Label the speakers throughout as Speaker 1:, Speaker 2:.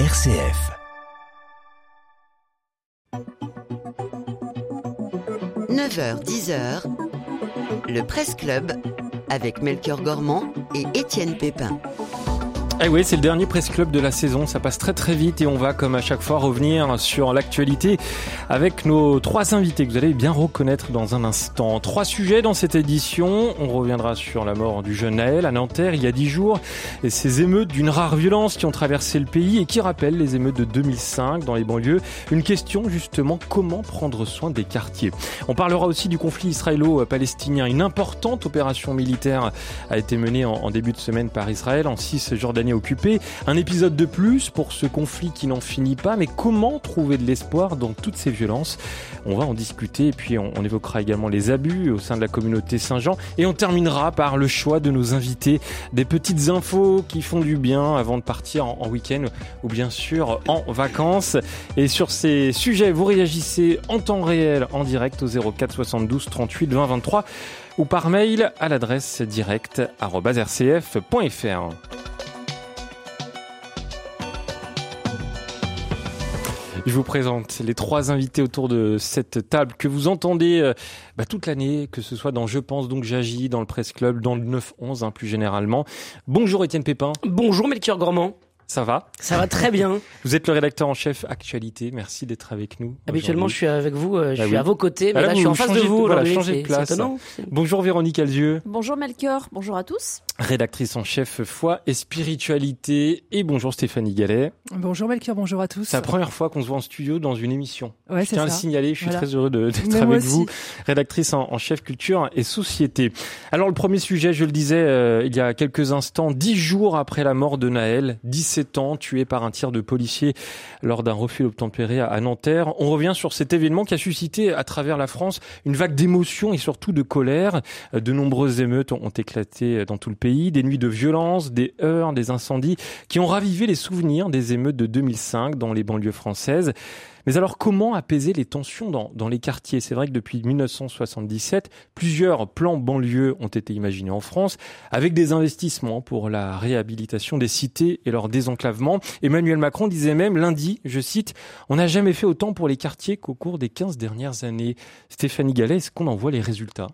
Speaker 1: RCF. « 9h, 10h, le Presse Club avec Melchior Gormand et Étienne Pépin.
Speaker 2: Eh oui, c'est le dernier Presse Club de la saison. Ça passe très très vite et on va, comme à chaque fois, revenir sur l'actualité avec nos trois invités que vous allez bien reconnaître dans un instant. Trois sujets dans cette édition. On reviendra sur la mort du jeune Naël à Nanterre il y a dix jours et ces émeutes d'une rare violence qui ont traversé le pays et qui rappellent les émeutes de 2005 dans les banlieues. Une question justement, comment prendre soin des quartiers? On parlera aussi du conflit israélo-palestinien. Une importante opération militaire a été menée en, début de semaine par Israël en Cisjordanie occupé. Un épisode de plus pour ce conflit qui n'en finit pas, mais comment trouver de l'espoir dans toutes ces violences? On va en discuter et puis on, évoquera également les abus au sein de la communauté Saint-Jean et on terminera par le choix de nos invités, des petites infos qui font du bien avant de partir en, en week-end ou bien sûr en vacances. Et sur ces sujets, vous réagissez en temps réel, en direct au 04 72 38 20 23 ou par mail à l'adresse direct.rcf.fr. Je vous présente les trois invités autour de cette table que vous entendez euh, bah, toute l'année, que ce soit dans Je pense donc j'agis, dans le Presse Club, dans le 9-11 hein, plus généralement. Bonjour Étienne Pépin.
Speaker 3: Bonjour Melchior Gourmand.
Speaker 2: Ça va?
Speaker 3: Ça va très bien.
Speaker 2: Vous êtes le rédacteur en chef actualité. Merci d'être avec nous.
Speaker 3: Habituellement, je suis avec vous, euh, je bah suis à vos côtés, mais ah là, je suis en face de vous.
Speaker 2: Voilà, changez de place. Bonjour Véronique Alzieux.
Speaker 4: Bonjour Melchior. Bonjour à tous.
Speaker 2: Rédactrice en chef foi et spiritualité. Et bonjour Stéphanie Gallet.
Speaker 5: Bonjour Melchior, bonjour à tous.
Speaker 2: C'est la première fois qu'on se voit en studio dans une émission.
Speaker 5: Ouais,
Speaker 2: je tiens à le signaler, je suis très heureux d'être avec vous. Rédactrice en, chef culture et société. Alors le premier sujet, je le disais euh, il y a quelques instants, dix jours après la mort de Naël, 17 ans, tué par un tir de policier lors d'un refus obtempéré à Nanterre. On revient sur cet événement qui a suscité à travers la France une vague d'émotion et surtout de colère. De nombreuses émeutes ont éclaté dans tout le pays, des nuits de violence, des heurts, des incendies qui ont ravivé les souvenirs des émeutes de 2005 dans les banlieues françaises. Mais alors comment apaiser les tensions dans, dans les quartiers? C'est vrai que depuis 1977, plusieurs plans banlieues ont été imaginés en France, avec des investissements pour la réhabilitation des cités et leur désenclavement. Emmanuel Macron disait même lundi, je cite, On n'a jamais fait autant pour les quartiers qu'au cours des 15 dernières années. Stéphanie Gallet, est-ce qu'on en voit les résultats?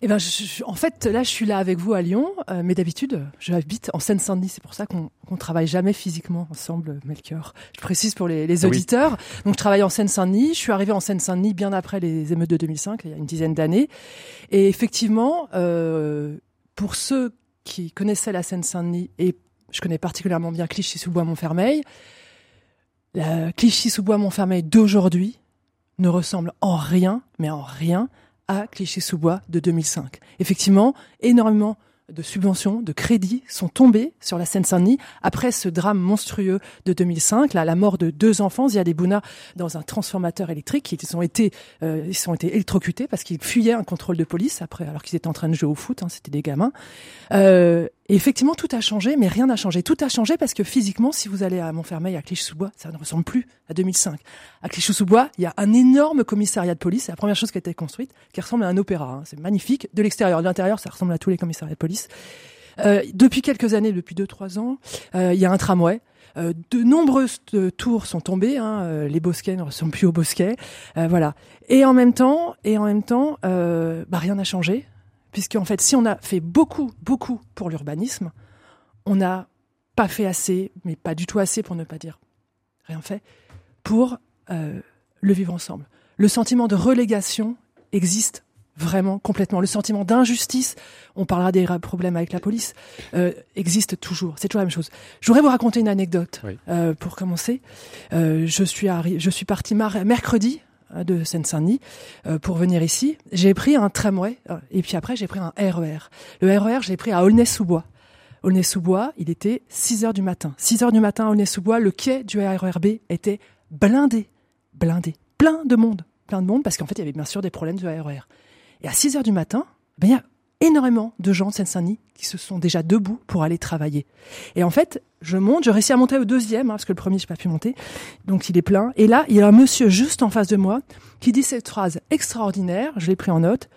Speaker 5: Eh ben, en fait, là, je suis là avec vous à Lyon, euh, mais d'habitude, je habite en Seine-Saint-Denis. C'est pour ça qu'on ne travaille jamais physiquement ensemble, Melchior. Je précise pour les, les ah auditeurs. Donc, je travaille en Seine-Saint-Denis. Je suis arrivé en Seine-Saint-Denis bien après les émeutes de 2005, il y a une dizaine d'années. Et effectivement, euh, pour ceux qui connaissaient la Seine-Saint-Denis, et je connais particulièrement bien Clichy-sous-Bois-Montfermeil, la Clichy-sous-Bois-Montfermeil d'aujourd'hui ne ressemble en rien, mais en rien, à Clichy-sous-Bois de 2005. Effectivement, énormément de subventions, de crédits sont tombés sur la Seine-Saint-Denis après ce drame monstrueux de 2005, là, la mort de deux enfants, Ziad et Bouna, dans un transformateur électrique. Ils ont été, euh, ils ont été électrocutés parce qu'ils fuyaient un contrôle de police après, alors qu'ils étaient en train de jouer au foot. Hein, C'était des gamins. Euh, et effectivement, tout a changé, mais rien n'a changé. Tout a changé parce que physiquement, si vous allez à Montfermeil, à Clichy-sous-Bois, ça ne ressemble plus à 2005. À Clichy-sous-Bois, il y a un énorme commissariat de police. C'est la première chose qui a été construite, qui ressemble à un opéra. Hein. C'est magnifique. De l'extérieur, de l'intérieur, ça ressemble à tous les commissariats de police. Euh, depuis quelques années, depuis deux trois ans, euh, il y a un tramway. Euh, de nombreuses euh, tours sont tombées. Hein, euh, les bosquets ne ressemblent plus aux bosquets. voilà. Et en même temps, et en même temps, bah, rien n'a changé puisqu'en fait, si on a fait beaucoup, beaucoup pour l'urbanisme, on n'a pas fait assez, mais pas du tout assez pour ne pas dire rien fait, pour euh, le vivre ensemble. Le sentiment de relégation existe vraiment complètement. Le sentiment d'injustice, on parlera des problèmes avec la police, euh, existe toujours. C'est toujours la même chose. Je voudrais vous raconter une anecdote euh, pour commencer. je suis je suis parti mercredi de Seine-Saint-Denis euh, pour venir ici. J'ai pris un tramway euh, et puis après j'ai pris un RER. E Le RER, je l'ai pris à Aulnay-sous-Bois. Aulnay-sous-Bois, il était 6 heures du matin. 6 heures du matin à Aulnay-sous-Bois, le quai du RERB était blindé, blindé, plein de monde, plein de monde parce qu'en fait il y avait bien sûr des problèmes de RER. E et à 6 heures du matin, ben, il y a énormément de gens de Seine-Saint-Denis qui se sont déjà debout pour aller travailler. Et en fait, je monte, je réussis à monter au deuxième, hein, parce que le premier, j'ai pas pu monter. Donc, il est plein. Et là, il y a un monsieur juste en face de moi qui dit cette phrase extraordinaire, je l'ai pris en note.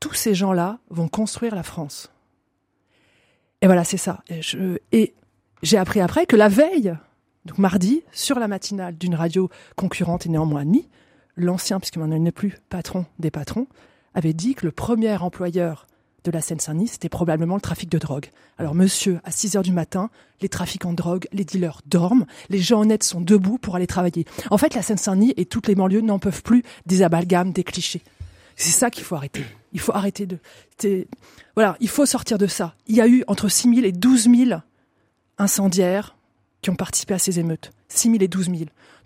Speaker 5: Tous ces gens-là vont construire la France. Et voilà, c'est ça. Et j'ai appris après que la veille, donc mardi, sur la matinale d'une radio concurrente et néanmoins ni, l'ancien, puisque maintenant il n'est plus patron des patrons, avait dit que le premier employeur de la Seine-Saint-Denis, c'était probablement le trafic de drogue. Alors monsieur, à 6 heures du matin, les trafiquants de drogue, les dealers dorment, les gens honnêtes sont debout pour aller travailler. En fait, la Seine-Saint-Denis et toutes les banlieues n'en peuvent plus des amalgames, des clichés. C'est ça qu'il faut arrêter. Il faut arrêter de... Voilà, il faut sortir de ça. Il y a eu entre 6 000 et 12 000 incendiaires qui ont participé à ces émeutes. 6 000 et 12 000.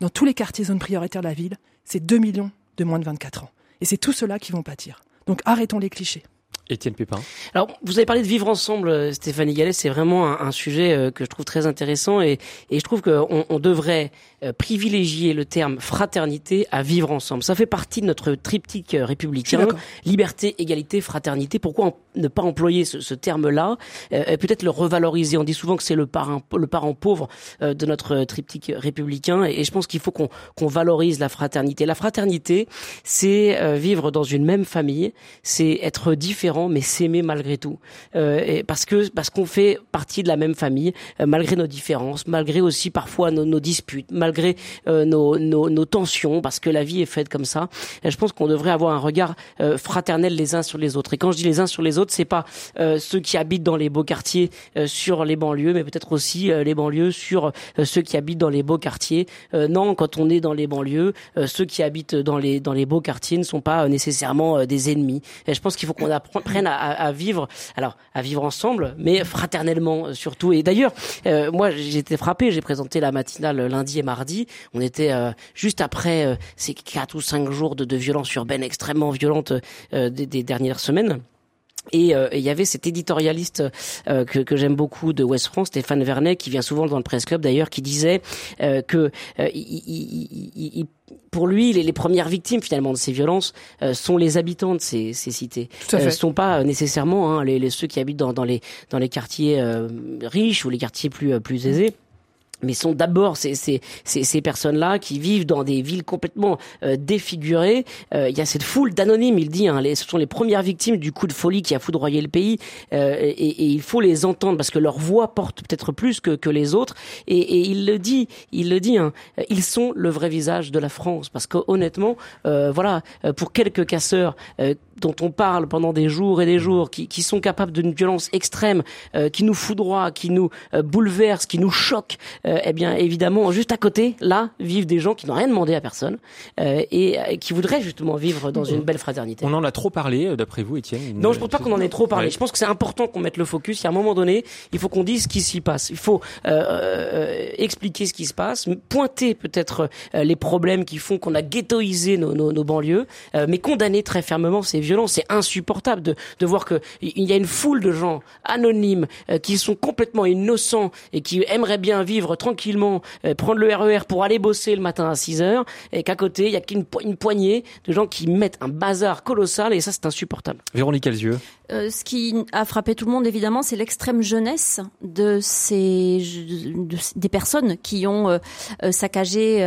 Speaker 5: Dans tous les quartiers zones prioritaires de la ville, c'est 2 millions de moins de 24 ans. Et c'est tous ceux-là qui vont pâtir. Donc arrêtons les clichés.
Speaker 2: Étienne Pépin.
Speaker 3: Alors, vous avez parlé de vivre ensemble, euh, Stéphanie Gallet. C'est vraiment un, sujet euh, que je trouve très intéressant et, et je trouve qu'on on devrait euh, privilégier le terme fraternité à vivre ensemble. Ça fait partie de notre triptyque républicain. Liberté, égalité, fraternité. Pourquoi ne pas employer ce, ce terme-là et Peut-être le revaloriser? On dit souvent que c'est le parent, le parent pauvre de notre triptyque républicain et, je pense qu'il faut qu'on qu'on valorise la fraternité. La fraternité, c'est vivre dans une même famille, c'est être différent mais s'aimer malgré tout. Euh, parce que parce qu'on fait partie de la même famille, euh, malgré nos différences, malgré aussi parfois nos, nos disputes, malgré euh, nos, nos, nos, tensions, parce que la vie est faite comme ça. Et je pense qu'on devrait avoir un regard euh, fraternel les uns sur les autres. Et quand je dis les uns sur les autres, c'est pas ceux qui habitent dans les beaux quartiers sur les banlieues, mais peut-être aussi les banlieues sur ceux qui habitent dans les beaux quartiers. non, quand on est dans les banlieues, ceux qui habitent dans les dans les beaux quartiers ne sont pas nécessairement des ennemis. Et je pense qu'il faut qu'on apprenne apprennent à, vivre, alors à vivre ensemble, mais fraternellement euh, surtout. Et d'ailleurs, euh, moi j'étais frappé, j'ai présenté la matinale lundi et mardi. On était euh, juste après ces quatre ou cinq jours de, de violence urbaine extrêmement violente des, des dernières semaines. Et il y avait cet éditorialiste que, que j'aime beaucoup de West France, Stéphane Vernet, qui vient souvent dans le Presse Club d'ailleurs, qui disait que il, il, il, pour lui, les, les, premières victimes finalement de ces violences euh, sont les habitants de ces, ces cités.
Speaker 5: Ce
Speaker 3: ne sont pas euh, nécessairement hein, les, les, ceux qui habitent dans, dans, les, dans les quartiers euh, riches ou les quartiers plus, plus aisés mais sont d'abord ces, ces, ces, ces personnes-là qui vivent dans des villes complètement euh, défigurées. Euh, il y a cette foule d'anonymes, il dit, hein, les, ce sont les premières victimes du coup de folie qui a foudroyé le pays, euh, et, et, il faut les entendre parce que leur voix porte peut-être plus que, que les autres. Et, et, il le dit, il le dit, hein, ils sont le vrai visage de la France, parce que honnêtement, voilà, pour quelques casseurs dont on parle pendant des jours et des jours, qui, qui sont capables d'une violence extrême, qui nous foudroie, qui nous bouleverse, qui nous choque, euh, eh bien évidemment, juste à côté, là, vivent des gens qui n'ont rien demandé à personne euh, et euh, qui voudraient justement vivre dans une belle fraternité.
Speaker 2: On en a trop parlé, d'après vous, Étienne
Speaker 3: Non, je pense pas qu'on en ait trop parlé. Je pense que c'est important qu'on mette le focus. Il y a un moment donné, il faut qu'on dise ce qui s'y passe. Il faut expliquer ce qui se passe, pointer peut-être les problèmes qui font qu'on a ghettoisé nos, nos, nos banlieues, mais condamner très fermement ces violences. C'est insupportable de, de voir que il y a une foule de gens anonymes qui sont complètement innocents et qui aimeraient bien vivre tranquillement, euh, prendre le RER e pour aller bosser le matin à 6 heures, et qu'à côté, il y a qu'une une poignée de gens qui mettent un bazar colossal, et ça, c'est insupportable.
Speaker 2: Véronique Alzieux.
Speaker 4: Euh, ce qui a frappé tout le monde, évidemment, c'est l'extrême jeunesse de ces des personnes qui ont euh, saccagé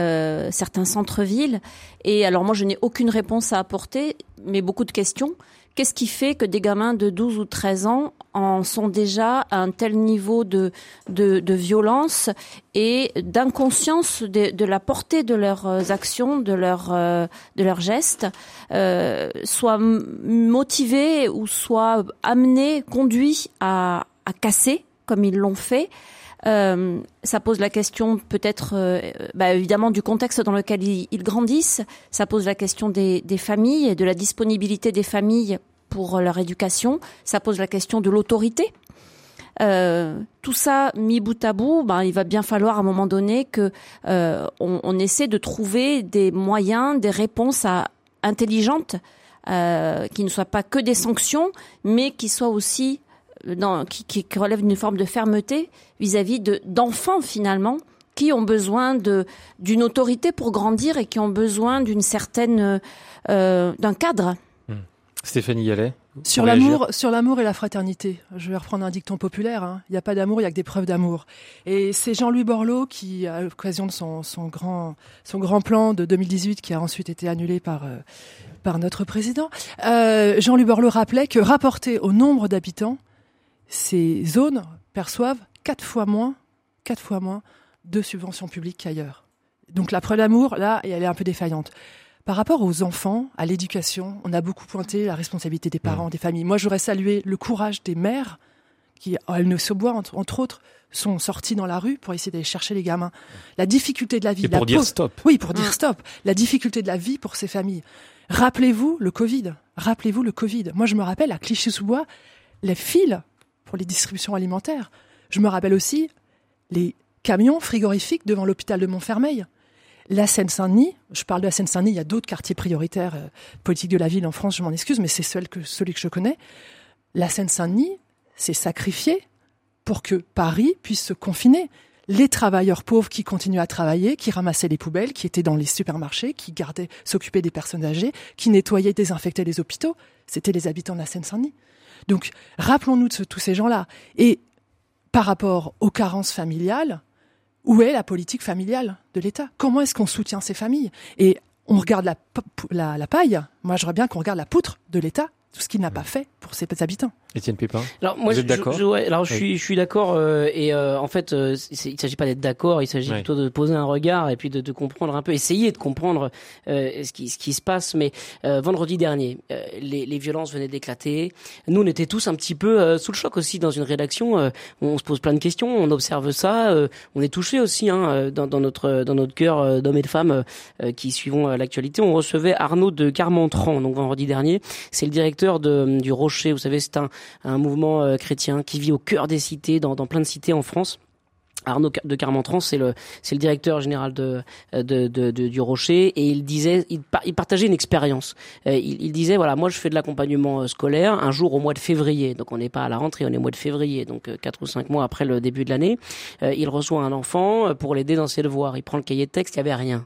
Speaker 4: certains centres-villes. Et alors moi, je n'ai aucune réponse à apporter, mais beaucoup de questions. Qu'est-ce qui fait que des gamins de 12 ou 13 ans en sont déjà à un tel niveau de, de, violence et d'inconscience de, la portée de leurs actions, de leurs, de leurs gestes, euh, soient motivés ou soient amenés, conduits à, à casser comme ils l'ont fait euh, ça pose la question peut-être, euh, bah, évidemment, du contexte dans lequel ils, grandissent. Ça pose la question des, familles et de la disponibilité des familles pour leur éducation. Ça pose la question de l'autorité. Euh, tout ça mis bout à bout, ben, il va bien falloir à un moment donné que on, essaie de trouver des moyens, des réponses intelligentes, qui ne soient pas que des sanctions, mais qui soient aussi dans, qui, qui, relève d'une forme de fermeté vis-à-vis de d'enfants finalement qui ont besoin de d'une autorité pour grandir et qui ont besoin d'une certaine euh, d'un cadre.
Speaker 2: Hmm. Stéphanie Gallet.
Speaker 5: Sur l'amour, sur l'amour et la fraternité. Je vais reprendre un dicton populaire. Hein. Il n'y a pas d'amour, il y a que des preuves d'amour. Et c'est Jean-Louis Borloo qui, à l'occasion de son, son, grand, son grand plan de 2018, qui a ensuite été annulé par euh, par notre président, euh, Jean-Louis Borloo rappelait que rapporté au nombre d'habitants, ces zones perçoivent quatre fois moins, quatre fois moins de subventions publiques qu'ailleurs. Donc la preuve d'amour, là, elle est un peu défaillante. Par rapport aux enfants, à l'éducation, on a beaucoup pointé la responsabilité des parents, des familles. Moi, j'aurais salué le courage des mères qui, elles ne se boivent, entre, entre autres, sont sorties dans la rue pour essayer d'aller chercher les gamins. La difficulté de la vie.
Speaker 2: Et pour
Speaker 5: la
Speaker 2: dire stop.
Speaker 5: Oui, pour dire stop. La difficulté de la vie pour ces familles. Rappelez-vous le Covid. Rappelez-vous le Covid. Moi, je me rappelle à Clichy-sous-Bois, les files pour les distributions alimentaires. Je me rappelle aussi les camions frigorifiques devant l'hôpital de Montfermeil. La Seine-Saint-Denis, je parle de la Seine-Saint-Denis, il y a d'autres quartiers prioritaires euh, politiques de la ville en France, je m'en excuse, mais c'est celui que, celui que je connais. La Seine-Saint-Denis s'est sacrifiée pour que Paris puisse se confiner. Les travailleurs pauvres qui continuaient à travailler, qui ramassaient les poubelles, qui étaient dans les supermarchés, qui gardaient, s'occupaient des personnes âgées, qui nettoyaient, désinfectaient les hôpitaux, c'était les habitants de la Seine-Saint-Denis. Donc, rappelons-nous de tous ces gens-là. Et par rapport aux carences familiales, où est la politique familiale de l'État? Comment est-ce qu'on soutient ces familles? Et on regarde la, la, paille. Moi, j'aimerais bien qu'on regarde la poutre de l'État, tout ce qu'il n'a pas fait pour ses habitants.
Speaker 2: Étienne Pépin.
Speaker 3: Alors moi,
Speaker 2: Vous
Speaker 3: je,
Speaker 2: êtes d'accord
Speaker 3: je- ouais, alors je suis, je suis d'accord euh, et euh, en fait, euh, il s'agit pas d'être d'accord, il s'agit
Speaker 2: Ouais.
Speaker 3: plutôt de poser un regard et puis de, de comprendre un peu, essayer de comprendre euh, ce qui, ce qui se passe. Mais euh, vendredi dernier, euh, les, les violences venaient d'éclater. Nous, on était tous un petit peu euh, sous le choc aussi dans une rédaction. euh, on se pose plein de questions, on observe ça, euh, on est touché aussi hein, euh, dans, dans notre dans notre cœur euh, d'hommes et de femmes euh, qui suivons euh, l'actualité. On recevait Arnaud de Carmentran, donc vendredi dernier. C'est le directeur du Rocher. Vous savez, c'est un, mouvement euh, chrétien qui vit au cœur des cités, dans plein de cités en France. Arnaud de Carmentran, c'est le c'est le directeur général de, de, de- de- du Rocher et il disait il, par- il partageait une expérience. Euh, il, disait voilà moi je fais de l'accompagnement euh, scolaire un jour au mois de février. Donc on n'est pas à la rentrée on est au mois de février donc euh, quatre ou cinq mois après le début de l'année. Euh, il reçoit un enfant euh, pour l'aider dans ses devoirs. Il prend le cahier de texte il y avait rien.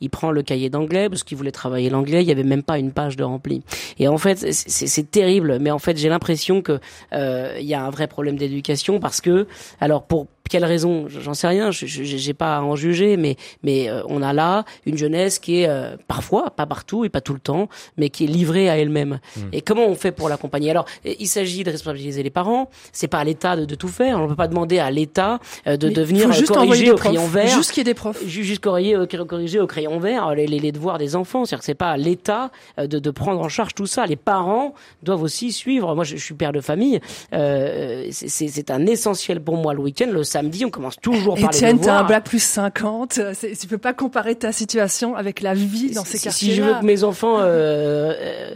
Speaker 3: Il prend le cahier d'anglais parce qu'il voulait travailler l'anglais il y avait même pas une page de rempli. Et en fait c'est- terrible mais en fait j'ai l'impression que euh, il y a un vrai problème d'éducation parce que alors pour quelle raison J'en sais rien, j'ai pas à en juger, mais mais euh, on a là une jeunesse qui est euh, parfois, pas partout et pas tout le temps, mais qui est livrée à elle-même. Et comment on fait pour l'accompagner? Alors, il s'agit de responsabiliser les parents. C'est pas à l'État de, de tout faire. On peut pas demander à l'État euh, de
Speaker 5: Mais
Speaker 3: devenir
Speaker 5: juste
Speaker 3: corriger au
Speaker 5: profs.
Speaker 3: crayon vert.
Speaker 5: Juste qu'il y ait des profs.
Speaker 3: Ju- Juste corriger, euh, corriger au crayon vert les, les, les devoirs des enfants. C'est-à-dire que c'est pas à l'État euh, de, de prendre en charge tout ça. Les parents doivent aussi suivre. Moi, je, je suis père de famille. Euh, c'est- c'est c'est un essentiel pour moi le week-end. Le samedi, on commence toujours par les
Speaker 5: Étienne, t'as un bac plus 50. c'est- Tu peux pas comparer ta situation avec la vie dans ces
Speaker 3: Si-
Speaker 5: quartiers-là.
Speaker 3: Si je veux que mes enfants euh, euh,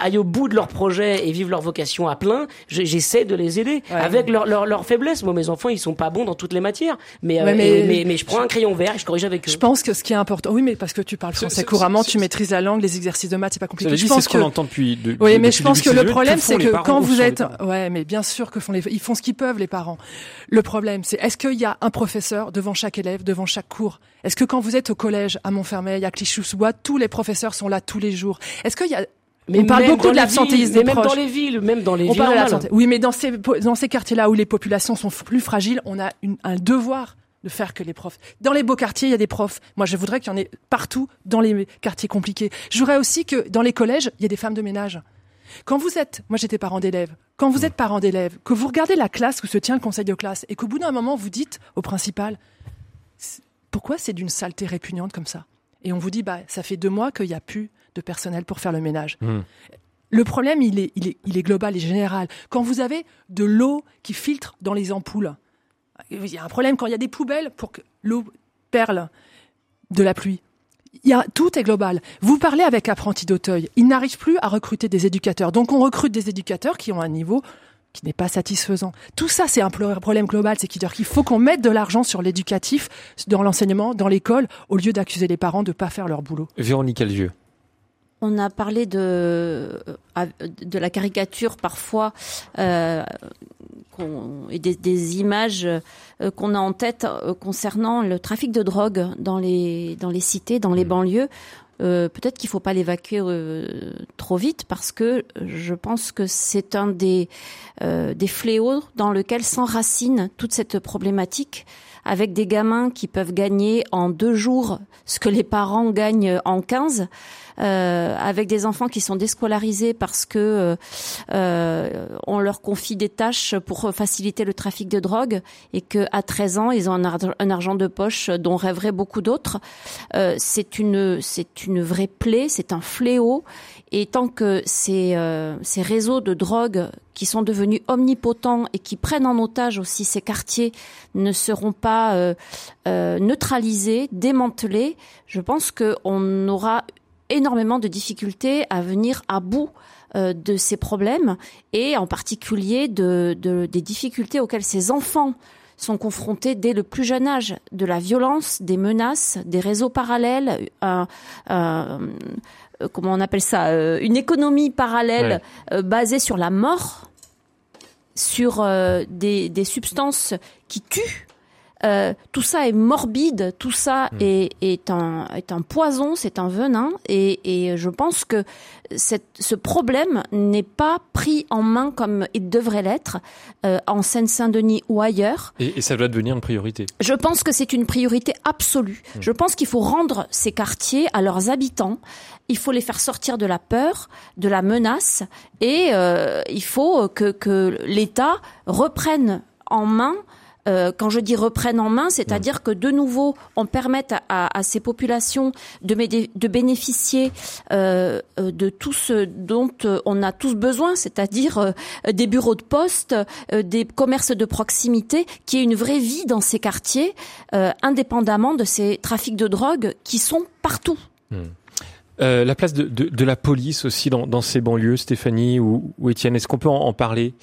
Speaker 3: aillent au bout de leur projet et vivent leur vocation à plein, je- j'essaie de les aider
Speaker 5: Ouais.
Speaker 3: avec leur, leur, leur faiblesse. Moi, mes enfants, ils sont pas bons dans toutes les matières, mais, euh,
Speaker 5: Ouais, mais-
Speaker 3: et- mais, mais je prends un crayon vert et je corrige avec eux.
Speaker 5: Je pense que ce qui est important, oui, mais parce que tu parles français
Speaker 2: c'est-
Speaker 5: couramment,
Speaker 2: c'est-
Speaker 5: tu maîtrises la langue, les exercices de maths, c'est pas compliqué. Je pense
Speaker 2: ce
Speaker 5: que
Speaker 2: qu'on entend depuis. de-
Speaker 5: Oui,
Speaker 2: depuis
Speaker 5: mais je
Speaker 2: le
Speaker 5: pense que le problème, c'est que quand
Speaker 2: ou
Speaker 5: vous êtes, ouais, mais bien sûr que font les, ils font ce qu'ils peuvent, les parents. Le problème, c'est est-ce qu'il y a un professeur devant chaque élève, devant chaque cours? Est-ce que quand vous êtes au collège à Montfermeil, à Clichy-sous-Bois, tous les professeurs sont là tous les jours? Est-ce qu'il y a on parle beaucoup de l'absentéisme des
Speaker 3: mais même
Speaker 5: proches.
Speaker 3: dans les villes, même dans les
Speaker 5: On
Speaker 3: villes
Speaker 5: parle de. Oui, mais dans ces, dans ces quartiers-là où les populations sont plus fragiles, on a une- un devoir de faire que les profs. Dans les beaux quartiers, il y a des profs. Moi, je voudrais qu'il y en ait partout dans les quartiers compliqués. Je voudrais aussi que dans les collèges, il y ait des femmes de ménage. Quand vous êtes, moi j'étais parent d'élèves, quand vous êtes parent d'élèves, que vous regardez la classe où se tient le conseil de classe et qu'au bout d'un moment vous dites au principal, pourquoi c'est d'une saleté répugnante comme ça? Et on vous dit, bah ça fait deux mois qu'il n'y a plus de personnel pour faire le ménage.
Speaker 2: Hmm.
Speaker 5: Le problème, il est, il, est, il est global et général. Quand vous avez de l'eau qui filtre dans les ampoules, il y a un problème quand il y a des poubelles pour que l'eau perle de la pluie. Il y a, tout est global. Vous parlez avec Apprenti d'Auteuil. Ils n'arrivent plus à recruter des éducateurs. Donc on recrute des éducateurs qui ont un niveau qui n'est pas satisfaisant. Tout ça, c'est un problème global. C'est qu'il faut qu'on mette de l'argent sur l'éducatif, dans l'enseignement, dans l'école, au lieu d'accuser les parents de ne pas faire leur boulot.
Speaker 2: Véronique Algieux.
Speaker 4: On a parlé de, euh, de la caricature parfois euh, qu'on- et des, des images euh, qu'on a en tête euh, concernant le trafic de drogue dans les, dans les cités, dans les banlieues. euh, peut-être qu'il faut pas l'évacuer trop vite parce que je pense que c'est un des des fléaux dans lequel s'enracine toute cette problématique avec des gamins qui peuvent gagner en deux jours ce que les parents gagnent en 15. Euh, avec des enfants qui sont déscolarisés parce que euh, euh, on leur confie des tâches pour faciliter le trafic de drogue et que à 13 ans ils ont un, argent de poche dont rêveraient beaucoup d'autres. c'est une c'est une vraie plaie, c'est un fléau et tant que ces, ces réseaux de drogue qui sont devenus omnipotents et qui prennent en otage aussi ces quartiers ne seront pas euh, neutralisés, démantelés, je pense qu'on aura énormément de difficultés à venir à bout euh, de ces problèmes et en particulier de, des difficultés auxquelles ces enfants sont confrontés dès le plus jeune âge, de la violence, des menaces, des réseaux parallèles, euh, comment on appelle ça, euh, une économie parallèle basée sur la mort, sur des, des substances qui tuent euh, tout ça est morbide, tout ça hmm. est, est, un, est un poison, c'est un venin, et, et je pense que cette, ce problème n'est pas pris en main comme il devrait l'être euh, en Seine-Saint-Denis ou ailleurs.
Speaker 2: Et, et, ça doit devenir une priorité.
Speaker 4: Je pense que c'est une priorité absolue. Hmm. Je pense qu'il faut rendre ces quartiers à leurs habitants. Il faut les faire sortir de la peur, de la menace, et euh, il faut que, que l'État reprenne en main euh, quand je dis reprennent en main, c'est-à-dire que de nouveau, on permette à, ces populations de, de bénéficier euh, euh, de tout ce dont on a tous besoin, c'est-à-dire des bureaux de poste, des commerces de proximité, qui est une vraie vie dans ces quartiers, indépendamment de ces trafics de drogue qui sont partout.
Speaker 2: Hmm. la place de, la police aussi dans, ces banlieues, Stéphanie ou, Étienne, est-ce qu'on peut en, parler?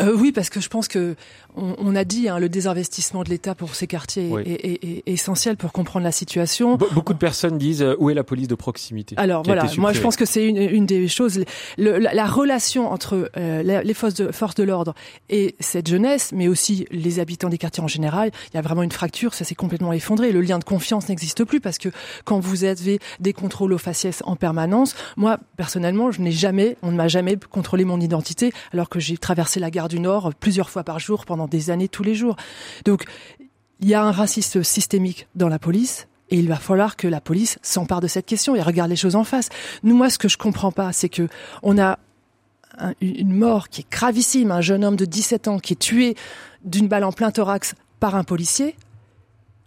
Speaker 5: Oui, parce que je pense que on, a dit, hein, le désinvestissement de l'État pour ces quartiers est, essentiel pour comprendre la situation.
Speaker 2: beaucoup de personnes disent euh, où est la police de proximité
Speaker 5: Alors voilà, moi je pense que c'est une, des choses. la, relation entre euh, les forces de, forces de l'ordre et cette jeunesse, mais aussi les habitants des quartiers en général, il y a vraiment une fracture, ça s'est complètement effondré. Le lien de confiance n'existe plus parce que quand vous avez des contrôles aux faciès en permanence, moi personnellement, je n'ai jamais, on ne m'a jamais contrôlé mon identité alors que j'ai traversé la gare du Nord plusieurs fois par jour pendant des années tous les jours. Donc, il y a un racisme systémique dans la police. Et il va falloir que la police s'empare de cette question et regarde les choses en face. Nous, moi, ce que je comprends pas, c'est que on a une mort qui est gravissime, un jeune homme de 17 ans qui est tué d'une balle en plein thorax par un policier.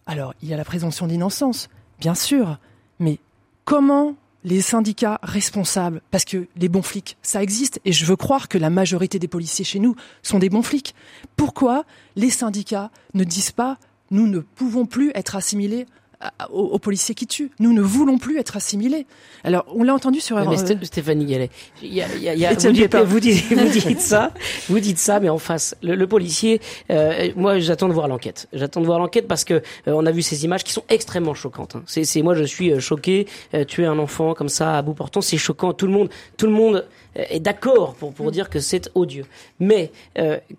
Speaker 5: Alors, il y a la présomption d'innocence, bien sûr, mais comment les syndicats responsables, parce que les bons flics, ça existe, et je veux croire que la majorité des policiers chez nous sont des bons flics. Pourquoi les syndicats ne disent pas nous ne pouvons plus être assimilés aux, policiers qui tuent. Nous ne voulons plus être assimilés. Alors, on l'a entendu sur.
Speaker 3: Mais euh, Stéphanie Gallet, y a, il y a, vous, dites, vous, dites, vous, dites, ça, vous dites ça, mais en face, le, policier. Euh, moi, j'attends de voir l'enquête. J'attends de voir l'enquête parce que euh, on a vu ces images qui sont extrêmement choquantes. Hein. C'est, moi, je suis euh, choqué. tuer un enfant comme ça à bout portant, c'est choquant. Tout le monde, tout le monde est d'accord pour pour dire que c'est odieux. Mais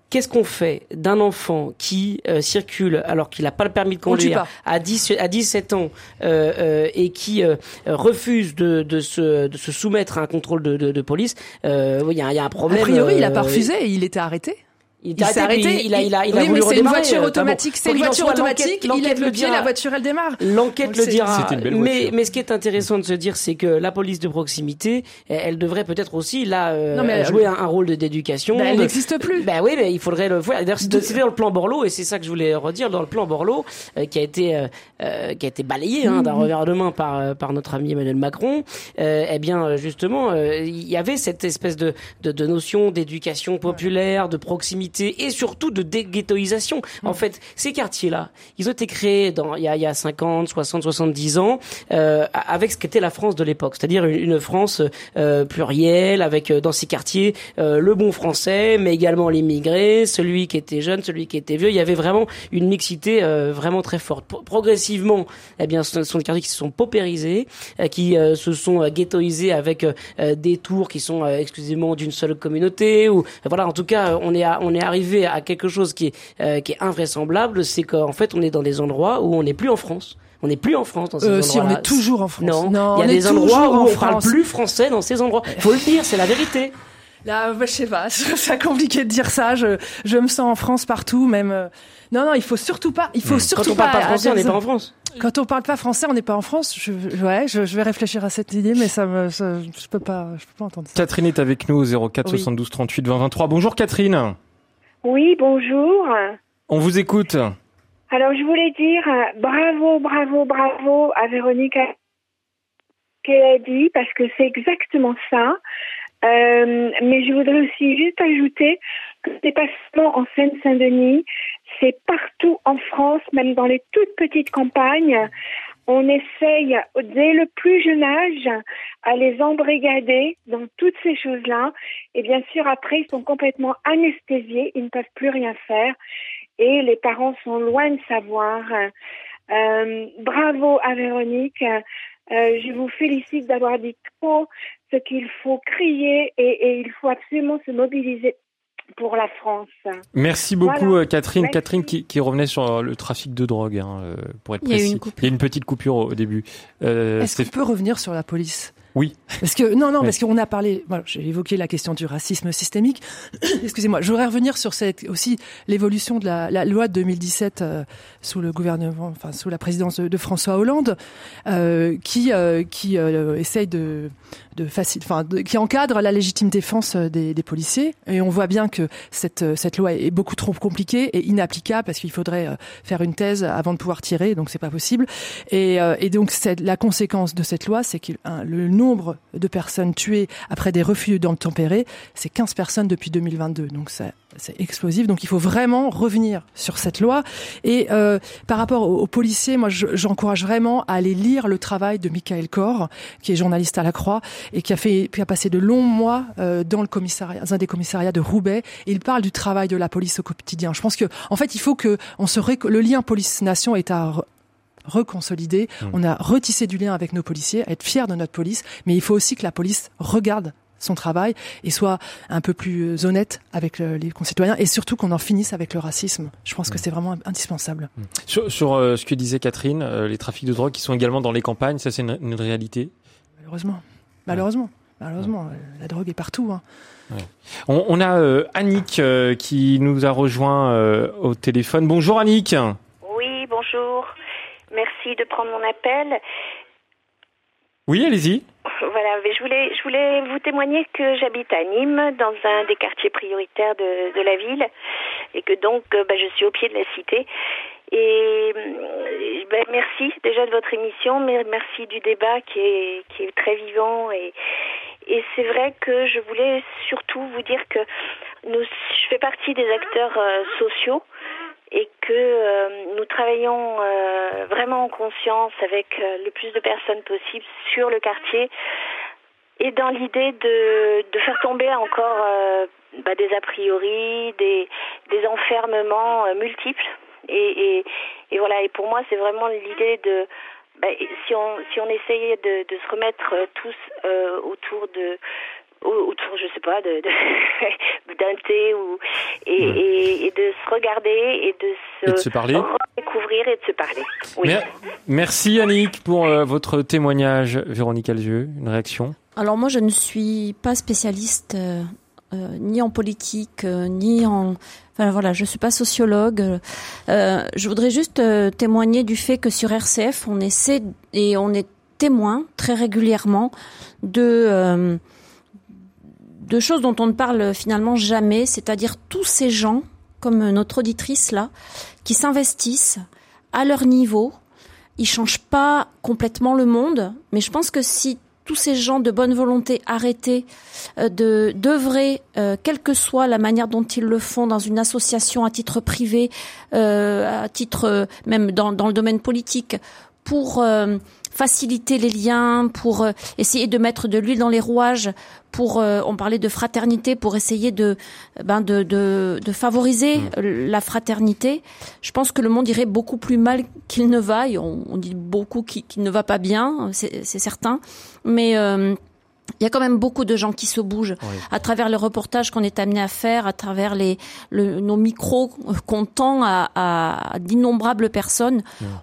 Speaker 3: qu'est-ce qu'on fait d'un enfant qui circule alors qu'il n'a pas le permis de conduire à 10 à 10 17 ans euh, euh, et qui euh, refuse de, de, se, de se soumettre à un contrôle de, de, de police, il y, a, y a un problème. A
Speaker 5: priori, il a pas refusé et il était arrêté.
Speaker 3: Il, s'est arrêté, il a, il a, il a oui, voulu
Speaker 5: mais c'est une voiture automatique, c'est une voiture automatique, il lève le pied, la voiture elle démarre.
Speaker 3: L'enquête le dira. Mais, mais ce qui est intéressant de se dire, c'est que la police de proximité, elle devrait peut-être aussi là euh, jouer un, rôle d'éducation.
Speaker 5: Ben, elle n'existe plus.
Speaker 3: Ben oui, mais il faudrait le voir. D'ailleurs, c'est dans le plan Borloo, et c'est ça que je voulais redire, dans le plan Borloo, euh, qui a été euh, qui a été balayé hein, d'un mm-hmm. revers de main par par notre ami Emmanuel Macron. eh bien, justement, il y avait cette espèce de de, de notion d'éducation populaire, de proximité et surtout de déghettoisation. En mm. fait, ces quartiers-là, ils ont été créés dans, il, y a, il y a 50, 60, 70 ans euh, avec ce qu'était la France de l'époque, c'est-à-dire une, France euh, plurielle, avec euh, dans ces quartiers euh, le bon français, mais également l'immigré, celui qui était jeune, celui qui était vieux. Il y avait vraiment une mixité euh, vraiment très forte. progressivement, eh bien, ce sont des quartiers qui se sont paupérisés, qui se sont ghettoisés avec des tours qui sont exclusivement d'une seule communauté. Ou voilà, en tout cas, on est à, on est arrivé à quelque chose qui est, qui est invraisemblable, c'est qu'en fait, on est dans des endroits où on n'est plus en France. On n'est plus en France dans ces
Speaker 5: euh,
Speaker 3: endroits-là.
Speaker 5: Si, on est toujours en France.
Speaker 3: Non, il y a des endroits où on parle plus français dans ces endroits. Faut le dire, c'est la vérité.
Speaker 5: Là, bah, je sais pas, c'est compliqué de dire ça. Je, je me sens en France partout, même. euh, Non, non, il faut surtout pas. Il faut surtout
Speaker 3: Quand on parle pas français, on n'est pas en France.
Speaker 5: Quand on parle pas français, on n'est pas en France. Je, ouais, je, je vais réfléchir à cette idée, mais ça me, ça- je peux pas, je peux pas entendre ça.
Speaker 2: Catherine est avec nous au 04
Speaker 5: Oui.
Speaker 2: 72 38 20 23. Bonjour Catherine.
Speaker 6: Oui, bonjour.
Speaker 2: On vous écoute.
Speaker 6: Alors, je voulais dire euh, bravo, bravo, bravo à Véronique qu'elle a dit, parce que c'est exactement ça. Euh, mais je voudrais aussi juste ajouter que c'est pas seulement en Seine-Saint-Denis, c'est partout en France, même dans les toutes petites campagnes. On essaye dès le plus jeune âge à les embrigader dans toutes ces choses-là. Et bien sûr, après, ils sont complètement anesthésiés, ils ne peuvent plus rien faire. Et les parents sont loin de savoir. Euh, bravo à Véronique. Euh, je vous félicite d'avoir dit trop ce qu'il faut crier et, et il faut absolument se mobiliser pour la France.
Speaker 2: Merci beaucoup
Speaker 6: Voilà.
Speaker 2: euh, Catherine.
Speaker 6: Merci.
Speaker 2: Catherine qui, qui revenait sur le trafic de drogue, hein, euh, pour être
Speaker 4: Il y a eu
Speaker 2: précis.
Speaker 4: une coupure.
Speaker 2: Il y a une petite coupure au début. Euh,
Speaker 5: Est-ce qu'on peut revenir sur la police?
Speaker 2: Oui.
Speaker 5: Parce que non, non, parce qu'on a parlé. Voilà, j'ai évoqué la question du racisme systémique. Excusez-moi. Je voudrais revenir sur cette aussi l'évolution de la, la loi de 2017 euh, sous le gouvernement, enfin sous la présidence de, de François Hollande, euh, qui euh, qui euh, essaye de de facile, enfin de- qui encadre la légitime défense euh, des, des policiers. Et on voit bien que cette euh, cette loi est beaucoup trop compliquée et inapplicable parce qu'il faudrait faire une thèse avant de pouvoir tirer, donc c'est pas possible. Et, euh, et donc c'est la conséquence de cette loi, c'est que un, le nombre de personnes tuées après des refus d'obtempérer, c'est 15 personnes depuis 2022. Donc c'est explosif. Donc il faut vraiment revenir sur cette loi. Et euh, par rapport aux, policiers, moi je- j'encourage vraiment à aller lire le travail de Michael Corr, qui est journaliste à la Croix et qui a fait, qui a passé de longs mois euh, dans le commissariat, dans un des commissariats de Roubaix. Il parle du travail de la police au quotidien. Je pense que en fait il faut que on se le lien police-nation est à re- reconsolider. On a retissé du lien avec nos policiers, à être fiers de notre police, mais il faut aussi que la police regarde son travail et soit un peu plus honnête avec euh, les concitoyens et surtout qu'on en finisse avec le racisme. Je pense que c'est vraiment indispensable.
Speaker 2: Sur, sur, euh, ce que disait Catherine, euh, les trafics de drogue qui sont également dans les campagnes, ça c'est une, une réalité?
Speaker 5: Malheureusement. Malheureusement. Malheureusement, euh, la drogue est partout. Hein.
Speaker 2: On, on a euh, Annick euh, qui nous a rejoint euh, au téléphone. Bonjour Annick.
Speaker 7: Oui, bonjour. Merci de prendre mon appel.
Speaker 2: Oui, allez-y.
Speaker 7: Voilà, mais je voulais, je voulais vous témoigner que j'habite à Nîmes, dans un des quartiers prioritaires de, de la ville, et que donc euh, bah, je suis au pied de la cité. Et euh, ben, merci déjà de votre émission, mais merci du débat qui est, qui est très vivant. Et, et c'est vrai que je voulais surtout vous dire que nous, je fais partie des acteurs euh, sociaux et que euh, nous travaillons euh, vraiment en conscience avec euh, le plus de personnes possible sur le quartier et dans l'idée de, de faire tomber encore euh, bah, des a priori, des, des enfermements euh, multiples. Et, et, et voilà, et pour moi, c'est vraiment l'idée de, bah, si, on, si on essayait de, de se remettre tous autour de autour, je sais pas, de, de- d'un thé ou et,
Speaker 2: Ouais.
Speaker 7: et, et de se regarder et de se,
Speaker 2: Et de se parler.
Speaker 7: redécouvrir et de se parler. Oui.
Speaker 2: Mer- Merci Annick pour euh, votre témoignage. Véronique Alzieux, une réaction?
Speaker 4: Alors moi, je ne suis pas spécialiste euh, euh, ni en politique, euh, ni en... Enfin voilà, je suis pas sociologue. Euh, je voudrais juste euh, témoigner du fait que sur RCF, on essaie et on est témoin très régulièrement de euh, de choses dont on ne parle finalement jamais, c'est-à-dire tous ces gens, comme notre auditrice là, qui s'investissent à leur niveau. Ils changent pas complètement le monde, mais je pense que si tous ces gens de bonne volonté arrêtaient euh, de d'œuvrer, euh, quelle que soit la manière dont ils le font, dans une association à titre privé, euh, à titre même dans, dans le domaine politique, pour faciliter les liens, pour euh, essayer de mettre de l'huile dans les rouages, pour euh, on parlait de fraternité, pour essayer de ben de de, de favoriser euh, la fraternité. Je pense que le monde irait beaucoup plus mal qu'il ne va. Et on, on dit beaucoup qu'il qu'il ne va pas bien, c'est c'est certain, mais euh, il y a quand même beaucoup de gens qui se bougent à travers les reportages qu'on est amené à faire, à travers les nos micros qu'on tend à, à d'innombrables personnes.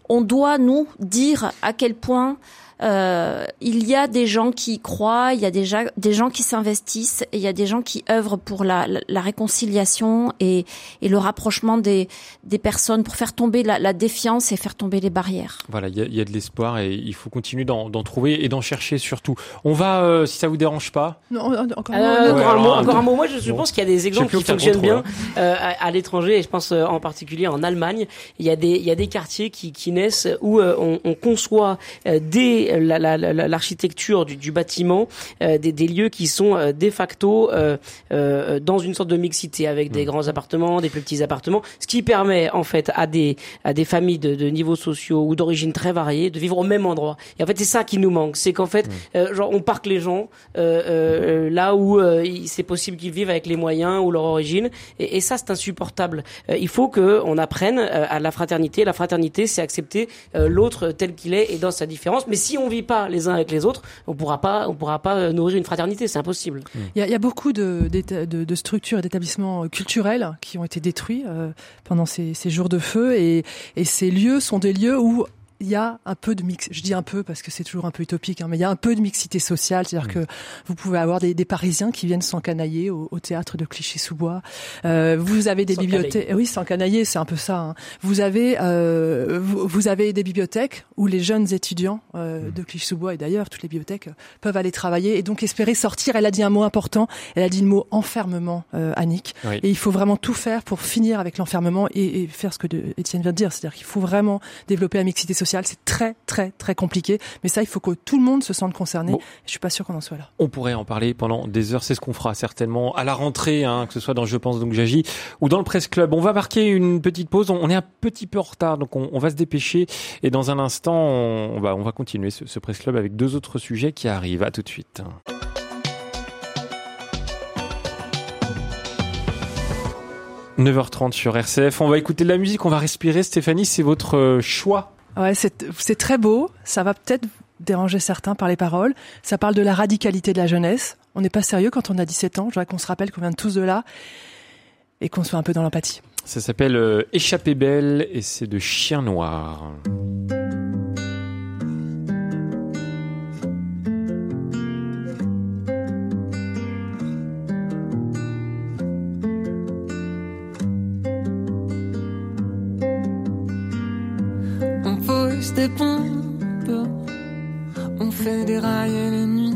Speaker 4: On doit nous dire à quel point euh, il y a des gens qui y croient, il y a déjà des gens qui s'investissent, il y a des gens qui œuvrent pour la, la, réconciliation et, et, le rapprochement des, des personnes pour faire tomber la, la, défiance et faire tomber les barrières.
Speaker 2: Voilà, il y a, il y a de l'espoir et il faut continuer d'en trouver et d'en chercher surtout. On va, euh, si ça vous dérange pas.
Speaker 3: Non, encore, euh, encore, un, mot, encore un mot. Moi, je, je pense qu'il y a des exemples qui fonctionnent bien euh, à, à l'étranger et je pense en particulier en Allemagne. Il y a des, il y a des quartiers qui, qui naissent où on, on conçoit des l'architecture la, la, du, du, bâtiment, euh, des, des, lieux qui sont euh, de facto euh, dans une sorte de mixité avec des mmh. grands appartements, des plus petits appartements, ce qui permet en fait à des à des familles de, de niveaux sociaux ou d'origine très variées de vivre au même endroit. Et en fait, c'est ça qui nous manque, c'est qu'en fait, mmh. genre on parque les gens là où c'est possible qu'ils vivent avec les moyens ou leur origine, et, et ça c'est insupportable. il faut que on apprenne à la fraternité. La fraternité, c'est accepter l'autre tel qu'il est et dans sa différence. Mais si on on vit pas les uns avec les autres, on pourra pas, on pourra pas nourrir une fraternité, c'est impossible.
Speaker 5: Il y, a, beaucoup de, de, de structures et d'établissements culturels qui ont été détruits euh, pendant ces, ces, jours de feu, et, et ces lieux sont des lieux où il y a un peu de mix. Je dis un peu parce que c'est toujours un peu utopique, hein, mais il y a un peu de mixité sociale. C'est-à-dire mm. que vous pouvez avoir des, des Parisiens qui viennent s'encanailler au, au théâtre de Clichy-sous-Bois. Euh, vous avez des bibliothèques. Oui, s'encanailler, c'est un peu ça. Hein. Vous avez euh, vous, vous, avez des bibliothèques où les jeunes étudiants euh, mm. de Clichy-sous-Bois et d'ailleurs toutes les bibliothèques peuvent aller travailler et donc espérer sortir. Elle a dit un mot important. Elle a dit le mot enfermement, euh, Annick. Oui. Et il faut vraiment tout faire pour finir avec l'enfermement et, et, faire ce que Étienne vient de dire. C'est-à-dire qu'il faut vraiment développer la mixité sociale c'est très, très, très compliqué. Mais ça, il faut que tout le monde se sente concerné. Bon. Je suis pas sûr qu'on en soit là.
Speaker 2: On pourrait en parler pendant des heures. C'est ce qu'on fera certainement à la rentrée, hein, que ce soit dans Je pense donc j'agis ou dans le Presse Club. On va marquer une petite pause. On est un petit peu en retard, donc on, on va se dépêcher. Et dans un instant, on, va, on va continuer ce, ce Presse Club avec deux autres sujets qui arrivent. À tout de suite. 9h30 sur RCF. On va écouter de la musique, on va respirer. Stéphanie, c'est votre euh, choix
Speaker 5: Ouais, c'est très beau. Ça va peut-être déranger certains par les paroles. Ça parle de la radicalité de la jeunesse. On n'est pas sérieux quand on a 17 ans. Je voudrais qu'on se rappelle qu'on vient tous de là et qu'on soit un peu dans l'empathie.
Speaker 2: Ça s'appelle euh, Échappée belle et c'est de Chien Noir.
Speaker 8: Pompes, on fait des rails les nuits.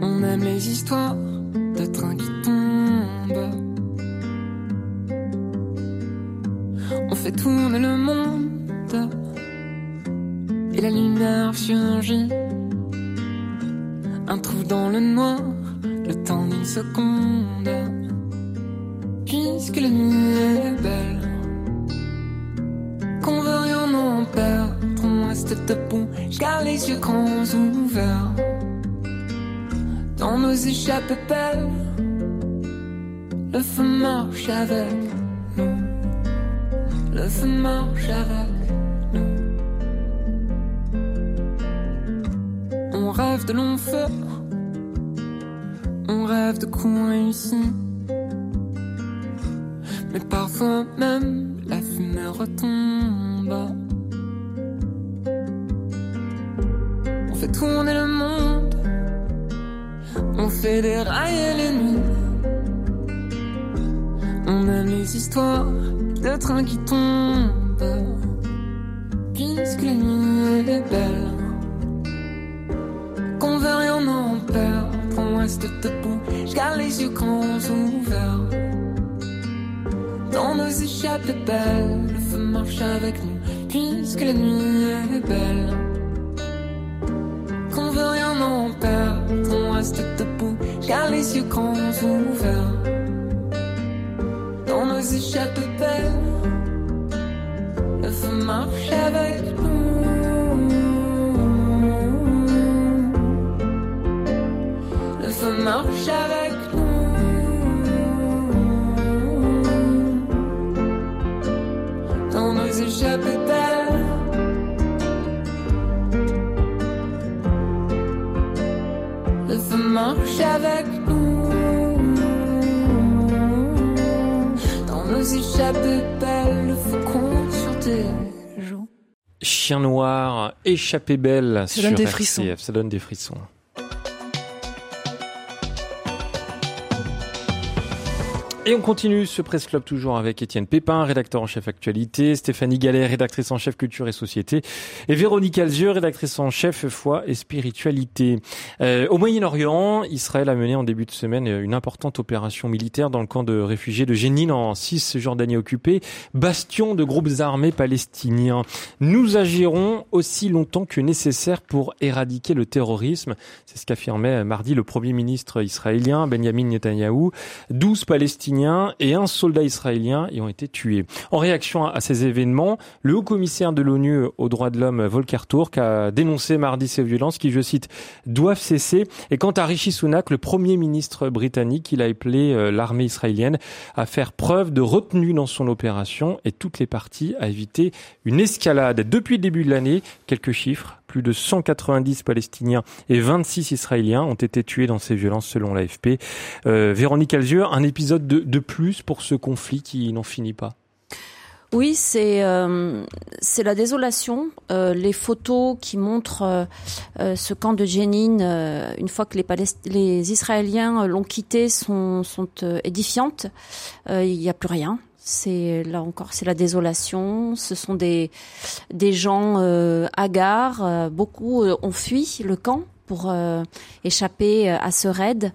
Speaker 8: On aime les histoires de trains qui tombent. On fait tourner le monde et la lumière surgit. Un trou dans le noir, le temps d'une seconde. Puisque la nuit est belle reste debout, je garde les yeux grands ouverts. Dans nos échappes belles, le feu marche avec nous. Le feu marche avec nous. On rêve de longs feux, on rêve de coups réussis. Mais parfois même la fumée retombe. Fait tourner le monde, on fait rails les nuits. On aime les histoires de trains qui tombent, puisque la nuit est belle. Qu'on veut rien en perdre, on reste debout, je garde les yeux grands ouverts. Dans nos échappes belles, le feu marche avec nous, puisque la nuit est belle. En perdre, on reste debout, car les yeux grands ouverts. Dans nos échappes belles, le feu marche avec nous. Le feu marche avec nous. Marche avec nous. Dans nos échappées belles, le faucon sur tes joues.
Speaker 2: Chien noir, échappée belle
Speaker 5: Ça
Speaker 2: sur
Speaker 5: donne des
Speaker 2: RCF.
Speaker 5: frissons.
Speaker 2: Ça donne des frissons. Et on continue ce Presse Club toujours avec Étienne Pépin, rédacteur en chef actualité, Stéphanie Gallet, rédactrice en chef culture et société, et Véronique Alzieux, rédactrice en chef foi et spiritualité. Euh, au Moyen-Orient, Israël a mené en début de semaine une importante opération militaire dans le camp de réfugiés de Jénine en Cisjordanie occupée, bastion de groupes armés palestiniens. Nous agirons aussi longtemps que nécessaire pour éradiquer le terrorisme. C'est ce qu'affirmait mardi le premier ministre israélien Benjamin Netanyahou. 12 Palestiniens et un soldat israélien y ont été tués. En réaction à ces événements, le haut commissaire de l'ONU aux droits de l'homme Volker Turk a dénoncé mardi ces violences qui, je cite, doivent cesser. Et quant à Rishi Sunak, le premier ministre britannique, il a appelé euh, l'armée israélienne à faire preuve de retenue dans son opération et toutes les parties à éviter une escalade. Depuis le début de l'année, quelques chiffres. Plus de 190 Palestiniens et 26 Israéliens ont été tués dans ces violences selon l'AFP. Euh, Véronique Alzieux, un épisode de, plus pour ce conflit qui n'en finit pas.
Speaker 4: Oui, c'est euh, la désolation. Euh, les photos qui montrent ce camp de Jenin, une fois que les, Israéliens l'ont quitté, sont, sont édifiantes. Il n'y a plus rien. C'est là encore, c'est la désolation. Ce sont des des gens euh, hagards. Euh, beaucoup euh, ont fui le camp pour euh, échapper à ce raid.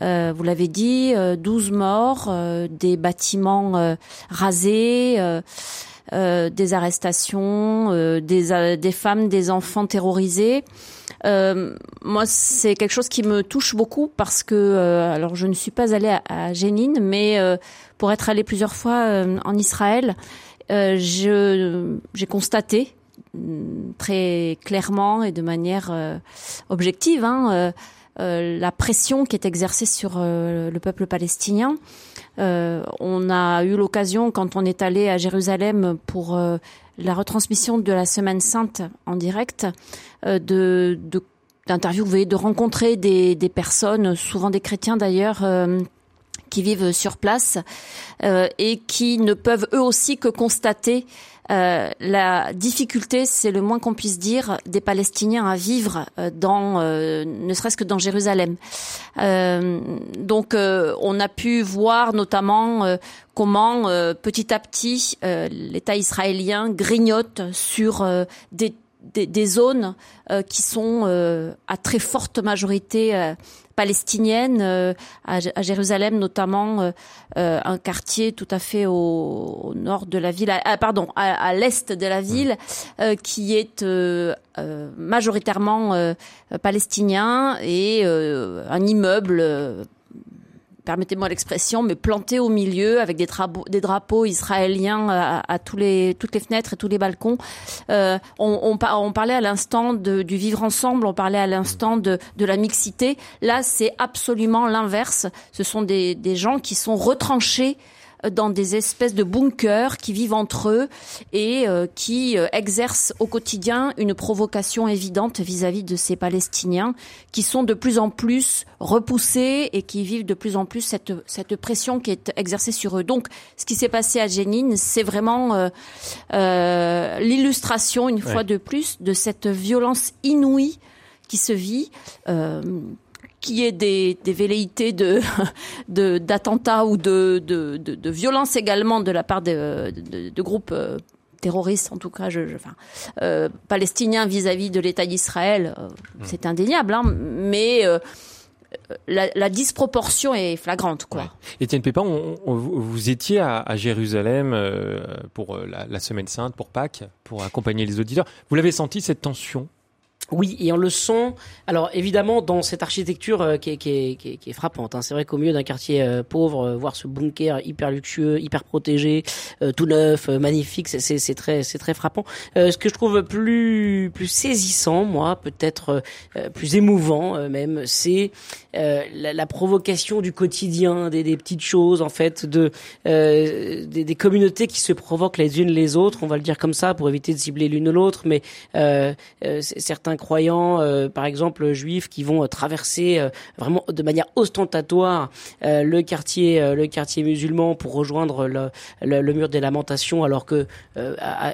Speaker 4: Vous l'avez dit, euh, 12 morts, des bâtiments rasés, des arrestations, euh, des, euh, des femmes, des enfants terrorisés. Euh, moi, c'est quelque chose qui me touche beaucoup parce que, euh, alors, je ne suis pas allée à, à Jénine, mais euh, pour être allée plusieurs fois euh, en Israël, euh, j'ai constaté mm, très clairement et de manière euh, objective hein, euh, euh, la pression qui est exercée sur euh, le peuple palestinien. Euh, on a eu l'occasion, quand on est allé à Jérusalem pour euh, la retransmission de la Semaine Sainte en direct, euh, de, de d'interviewer, de rencontrer des, des personnes, souvent des chrétiens d'ailleurs, euh, qui vivent sur place euh, et qui ne peuvent eux aussi que constater euh, la difficulté, c'est le moins qu'on puisse dire, des Palestiniens à vivre euh, dans, euh, ne serait-ce que dans Jérusalem. Donc, on a pu voir notamment comment, petit à petit, l'État israélien grignote sur des, zones qui sont à très forte majorité palestinienne, euh, à, Jérusalem notamment, euh, euh, un quartier tout à fait au, au nord de la ville, à- pardon, à, à l'est de la ville, euh, qui est euh, euh, majoritairement euh, palestinien et euh, un immeuble. Euh, Permettez-moi l'expression, mais planté au milieu avec des, drapeaux- israéliens à, à toutes les fenêtres et tous les balcons. Euh, on, on, par- on parlait à l'instant du vivre ensemble, on parlait à l'instant de, la mixité. Là, c'est absolument l'inverse. Ce sont des, gens qui sont retranchés euh, dans des espèces de bunkers qui vivent entre eux et euh, qui euh, exercent au quotidien une provocation évidente vis-à-vis de ces Palestiniens qui sont de plus en plus repoussés et qui vivent de plus en plus cette, cette pression qui est exercée sur eux. Donc, ce qui s'est passé à Jenin, c'est vraiment euh, euh, l'illustration, une fois de plus, de cette violence inouïe qui se vit. Euh, qui est des, des velléités de d'attentats ou de, de, de, de violence également de la part de, groupes euh, terroristes, en tout cas, je, je- enfin, euh, palestiniens vis-à-vis de l'État d'Israël, euh, c'est indéniable, hein, mais euh, la, la disproportion est flagrante, quoi.
Speaker 2: Ouais. Étienne Pépin, on- on- vous étiez à, à Jérusalem pour la, la Semaine Sainte, pour Pâques, pour accompagner les auditeurs. Vous l'avez senti cette tension?
Speaker 3: Oui, et on le sent. Alors évidemment, dans cette architecture euh, qui, est, qui, est, qui, est, qui est frappante, hein. c'est vrai qu'au milieu d'un quartier euh, pauvre, euh, voir ce bunker hyper luxueux, hyper protégé, euh, tout neuf, euh, magnifique, c'est- très, c'est très frappant. Euh, ce que je trouve plus, plus saisissant, moi, peut-être plus émouvant même, c'est la, la provocation du quotidien, des, des petites choses en fait, de des, des communautés qui se provoquent les unes les autres. On va le dire comme ça pour éviter de cibler l'une l'autre, mais certains croyants, par exemple juifs, qui vont traverser vraiment de manière ostentatoire le quartier, le quartier musulman pour rejoindre le, le, mur des lamentations, alors que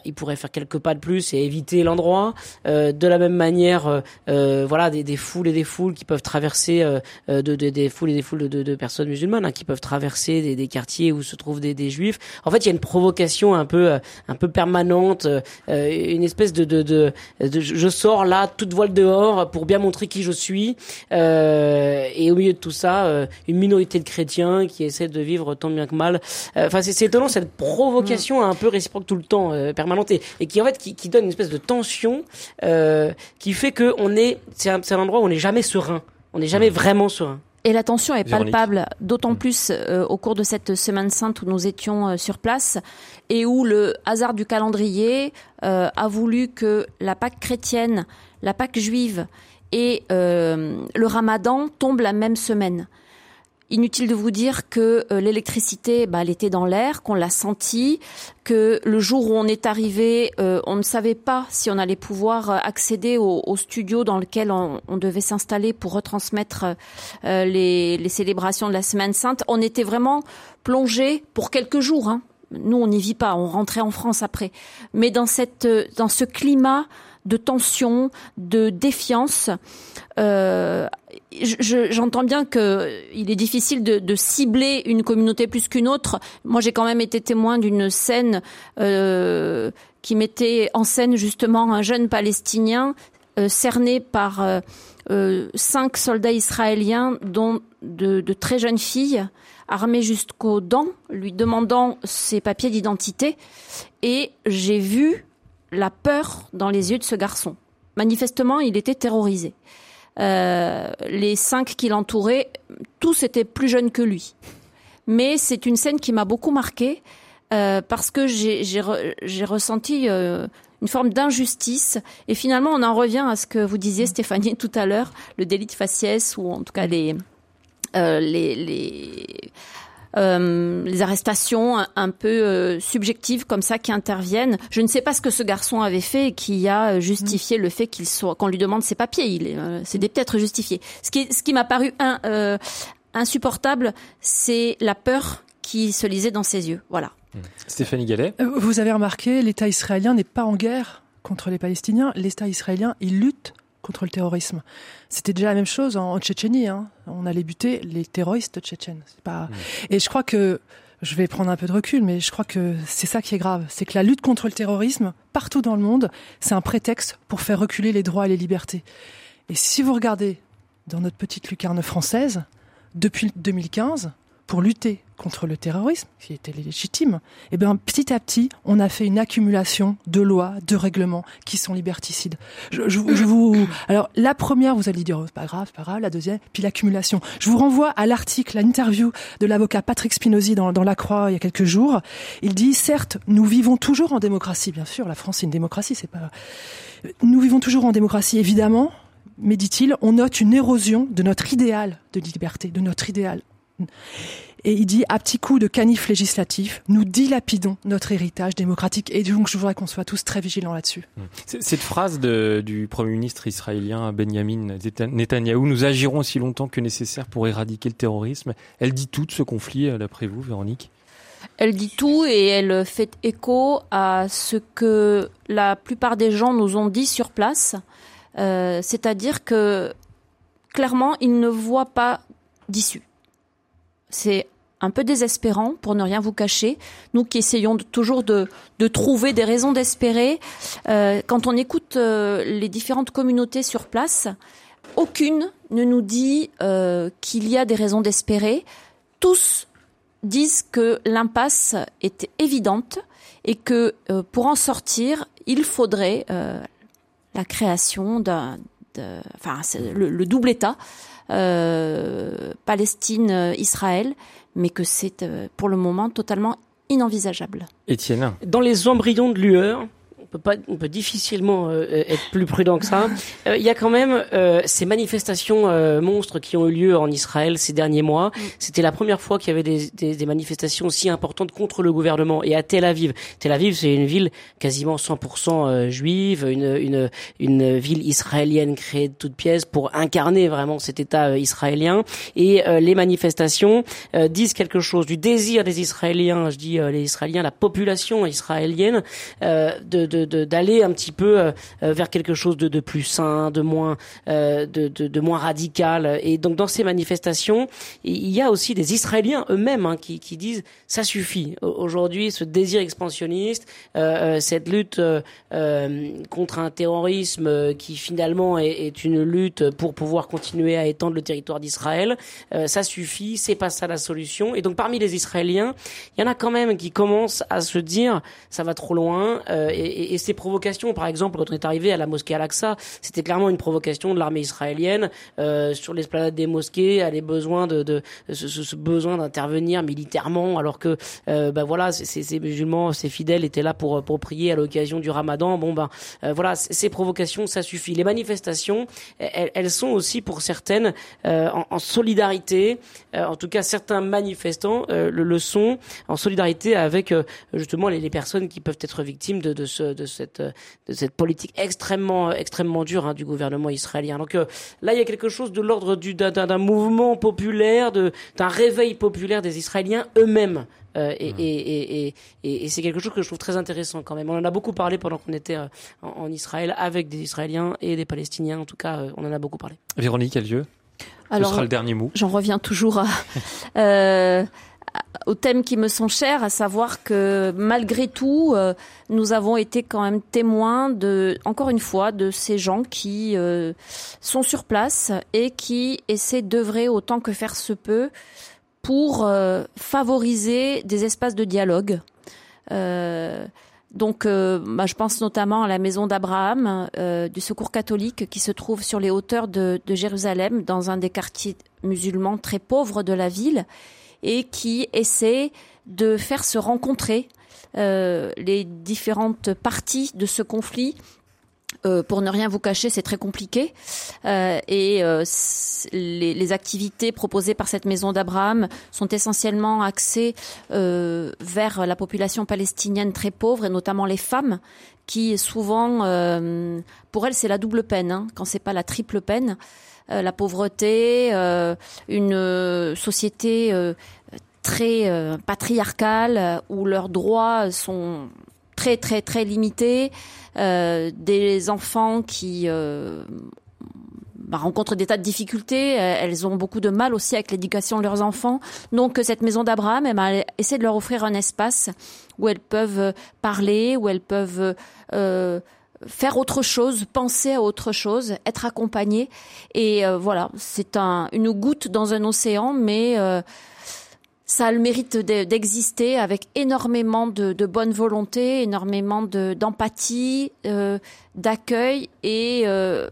Speaker 3: ils pourraient faire quelques pas de plus et éviter l'endroit. de la même manière, voilà, des, des, foules et des foules qui peuvent traverser de, de, des foules et des foules de, de, personnes musulmanes hein, qui peuvent traverser des, des, quartiers où se trouvent des, des juifs. En fait, il y a une provocation un peu un peu permanente, une espèce de, de, de, je sors là toute voile dehors pour bien montrer qui je suis. Euh, et au milieu de tout ça, euh, une minorité de chrétiens qui essaient de vivre tant bien que mal. Euh, enfin, c'est étonnant cette provocation un peu réciproque tout le temps, permanente, et, qui en fait qui, qui, donne une espèce de tension qui fait que on est, c'est un, un endroit où on n'est jamais serein. On n'est jamais vraiment serein.
Speaker 4: Et la tension est palpable, d'autant plus euh, au cours de cette semaine sainte où nous étions euh, sur place et où le hasard du calendrier euh, a voulu que la Pâque chrétienne, la Pâque juive et le Ramadan tombent la même semaine. Inutile de vous dire que euh, l'électricité, bah, elle était dans l'air, qu'on l'a senti, que le jour où on est arrivé, euh, on ne savait pas si on allait pouvoir euh, accéder au, studio dans lequel on, devait s'installer pour retransmettre les, les, célébrations de la Semaine Sainte. On était vraiment plongé pour quelques jours. Hein. Nous, on n'y vit pas, on rentrait en France après. Mais dans cette, dans ce climat de tension, de défiance. Euh, J'entends bien que il est difficile de, cibler une communauté plus qu'une autre. Moi, j'ai quand même été témoin d'une scène euh, qui mettait en scène justement un jeune Palestinien euh, cerné par cinq soldats israéliens, dont de, de très jeunes filles armées jusqu'aux dents, lui demandant ses papiers d'identité. Et j'ai vu la peur dans les yeux de ce garçon. Manifestement, il était terrorisé. Euh, les cinq qui l'entouraient, tous étaient plus jeunes que lui. Mais c'est une scène qui m'a beaucoup marquée euh, parce que j'ai ressenti euh, une forme d'injustice. Et finalement, on en revient à ce que vous disiez, Stéphanie, tout à l'heure, le délit de faciès ou en tout cas les, les, les euh, les arrestations un, peu euh, subjectives comme ça qui interviennent. Je ne sais pas ce que ce garçon avait fait et qui a justifié le fait qu'il soit qu'on lui demande ses papiers. Il est, euh, c'est peut-être justifié. Ce qui, ce qui m'a paru un, insupportable, c'est la peur qui se lisait dans ses yeux. Voilà.
Speaker 2: Mmh. Stéphanie Gallet.
Speaker 5: Vous avez remarqué, l'État israélien n'est pas en guerre contre les Palestiniens. L'État israélien, il lutte contre le terrorisme. C'était déjà la même chose en, Tchétchénie. Hein. On allait buter les terroristes tchétchènes. Pas... Mmh. Et je crois que je vais prendre un peu de recul, mais je crois que c'est ça qui est grave. C'est que la lutte contre le terrorisme, partout dans le monde, c'est un prétexte pour faire reculer les droits et les libertés. Et si vous regardez dans notre petite lucarne française, depuis 2015, pour lutter contre le terrorisme, qui était légitime, eh bien, petit à petit, on a fait une accumulation de lois, de règlements qui sont liberticides. Je, je, vous, alors, la première, vous allez dire, oh, c'est pas grave, pas grave, la deuxième, puis l'accumulation. Je vous renvoie à l'article, à l'interview de l'avocat Patrick Spinozzi dans, dans La Croix il y a quelques jours. Il dit, certes, nous vivons toujours en démocratie, bien sûr, la France est une démocratie, c'est pas, nous vivons toujours en démocratie, évidemment, mais dit-il, on note une érosion de notre idéal de liberté, de notre idéal et il dit, à petits coups de canif législatif, nous dilapidons notre héritage démocratique. Et donc, je voudrais qu'on soit tous très vigilants là-dessus.
Speaker 2: Mmh. Cette phrase de, du Premier ministre israélien Benjamin Netanyahou, nous agirons aussi longtemps que nécessaire pour éradiquer le terrorisme, elle dit tout de ce conflit, euh, d'après vous, Véronique?
Speaker 4: Elle dit tout et elle fait écho à ce que la plupart des gens nous ont dit sur place, euh, c'est-à-dire que clairement, ils ne voient pas d'issue. C'est un peu désespérant pour ne rien vous cacher. Nous qui essayons toujours de, trouver des raisons d'espérer, euh, quand on écoute euh, les différentes communautés sur place, aucune ne nous dit euh, qu'il y a des raisons d'espérer. Tous disent que l'impasse est évidente et que pour en sortir, il faudrait la création d'un, enfin le double État Palestine-Israël, mais que c'est euh, pour le moment totalement inenvisageable.
Speaker 2: Étienne
Speaker 3: Dans les embryons de lueur peut pas, on peut difficilement euh, être plus prudent que ça. Euh, il y a quand même euh, ces manifestations monstres qui ont eu lieu en Israël ces derniers mois. Mm. C'était la première fois qu'il y avait des, des, des, manifestations aussi importantes contre le gouvernement. Et à Tel Aviv, Tel Aviv, c'est une ville quasiment 100% juive, une, une, une ville israélienne créée de toutes pièces pour incarner vraiment cet État israélien. Et les manifestations disent quelque chose du désir des Israéliens, je dis les Israéliens, la population israélienne, de d'aller un petit peu euh, euh, vers quelque chose de, plus sain, de moins euh, de, moins radical. Et donc dans ces manifestations, il y a aussi des Israéliens eux-mêmes hein, qui, disent ça suffit. Aujourd'hui, ce désir expansionniste, cette lutte contre un terrorisme qui finalement est, une lutte pour pouvoir continuer à étendre le territoire d'Israël, ça suffit. C'est pas ça la solution. Et donc parmi les Israéliens, il y en a quand même qui commencent à se dire ça va trop loin. Et, ces provocations, par exemple, quand on est arrivé à la mosquée Al-Aqsa, c'était clairement une provocation de l'armée israélienne euh, sur l'esplanade des mosquées, à les besoins de, de ce, ce, besoin d'intervenir militairement, alors que euh, bah voilà, ces, musulmans, ces fidèles étaient là pour pour prier à l'occasion du Ramadan. Bon ben euh, voilà, ces provocations, ça suffit. Les manifestations, elles, elles sont aussi pour certaines euh, en, en, solidarité, euh, en tout cas certains manifestants le, le, sont en solidarité avec justement les, les, personnes qui peuvent être victimes de, de ce de cette de cette politique extrêmement extrêmement dure hein, du gouvernement israélien. Donc euh, là, il y a quelque chose de l'ordre du d'un mouvement populaire, de d'un réveil populaire des Israéliens eux-mêmes. Euh, et, mmh. et, et, et, c'est quelque chose que je trouve très intéressant quand même. On en a beaucoup parlé pendant qu'on était euh, en, Israël avec des Israéliens et des Palestiniens. En tout cas, on en a beaucoup parlé.
Speaker 2: Véronique, quel lieu Ce sera le dernier mot.
Speaker 4: J'en reviens toujours à. euh, aux thèmes qui me sont chers, à savoir que malgré tout, euh, nous avons été quand même témoins de, encore une fois, de ces gens qui euh, sont sur place et qui essaient d'œuvrer autant que faire se peut pour euh, favoriser des espaces de dialogue. donc, bah, je pense notamment à la maison d'Abraham du Secours catholique qui se trouve sur les hauteurs de, de Jérusalem, dans un des quartiers musulmans très pauvres de la ville et qui essaie de faire se rencontrer euh, les différentes parties de ce conflit. Euh, pour ne rien vous cacher, c'est très compliqué. Euh, et euh, les, les, activités proposées par cette maison d'Abraham sont essentiellement axées euh, vers la population palestinienne très pauvre, et notamment les femmes, qui souvent, euh, pour elles, c'est la double peine, hein, quand c'est pas la triple peine. Euh, la pauvreté, euh, une euh, société très patriarcale où leurs droits sont très très très limités, des enfants qui bah, rencontrent des tas de difficultés. Elles ont beaucoup de mal aussi avec l'éducation de leurs enfants. Donc cette maison d'Abraham, elle essaie de leur offrir un espace où elles peuvent parler, où elles peuvent faire autre chose, penser à autre chose, être accompagné. Et euh, voilà, c'est un, une goutte dans un océan, mais euh, ça a le mérite d'exister avec énormément de, de, bonne volonté, énormément d'empathie, euh, d'accueil et, euh,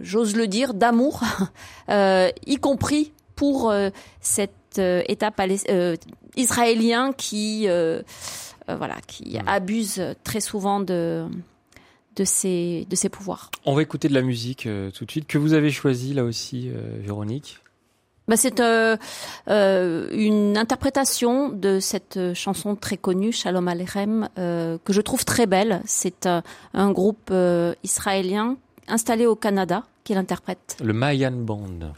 Speaker 4: j'ose le dire, d'amour, y compris pour cet État israélien qui... voilà, qui abuse très souvent de, de ses, de ses pouvoirs.
Speaker 2: On va écouter de la musique euh, tout de suite, que vous avez choisi là aussi, euh, Véronique?
Speaker 4: Bah, c'est euh, une interprétation de cette chanson très connue, Shalom Aleichem, euh, que je trouve très belle. C'est un groupe israélien installé au Canada qui l'interprète.
Speaker 2: Le Mayan Band.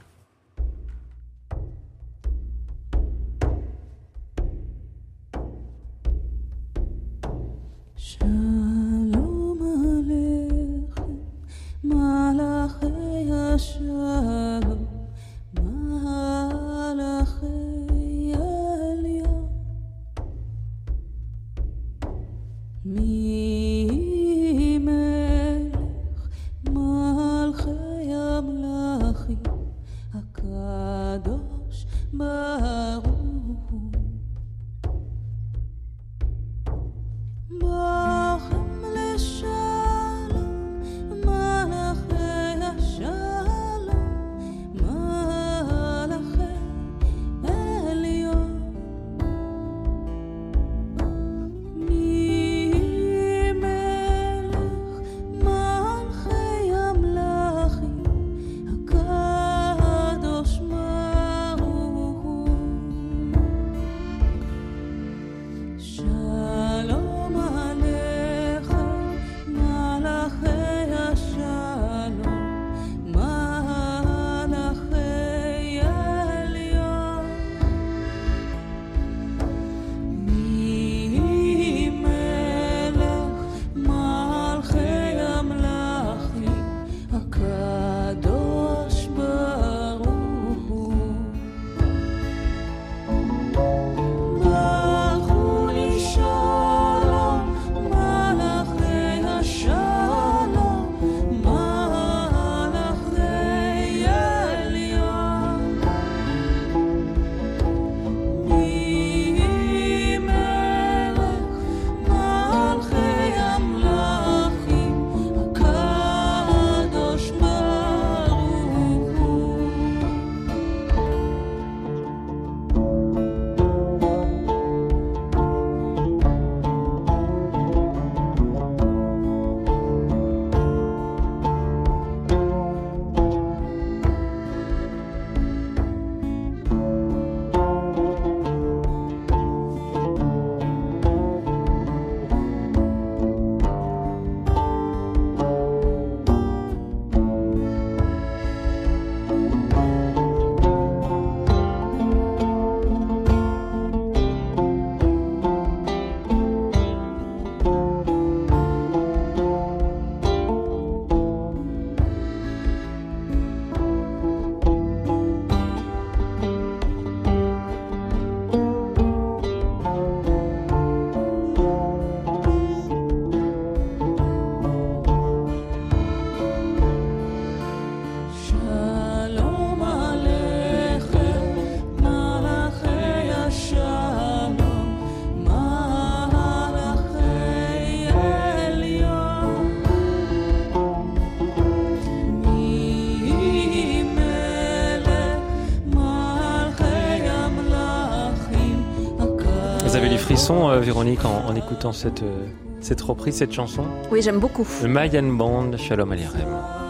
Speaker 2: Sens, euh, Véronique, en, en écoutant cette, euh, cette reprise, cette chanson
Speaker 4: Oui, j'aime beaucoup.
Speaker 2: Le Mayan Band, Shalom Alirem.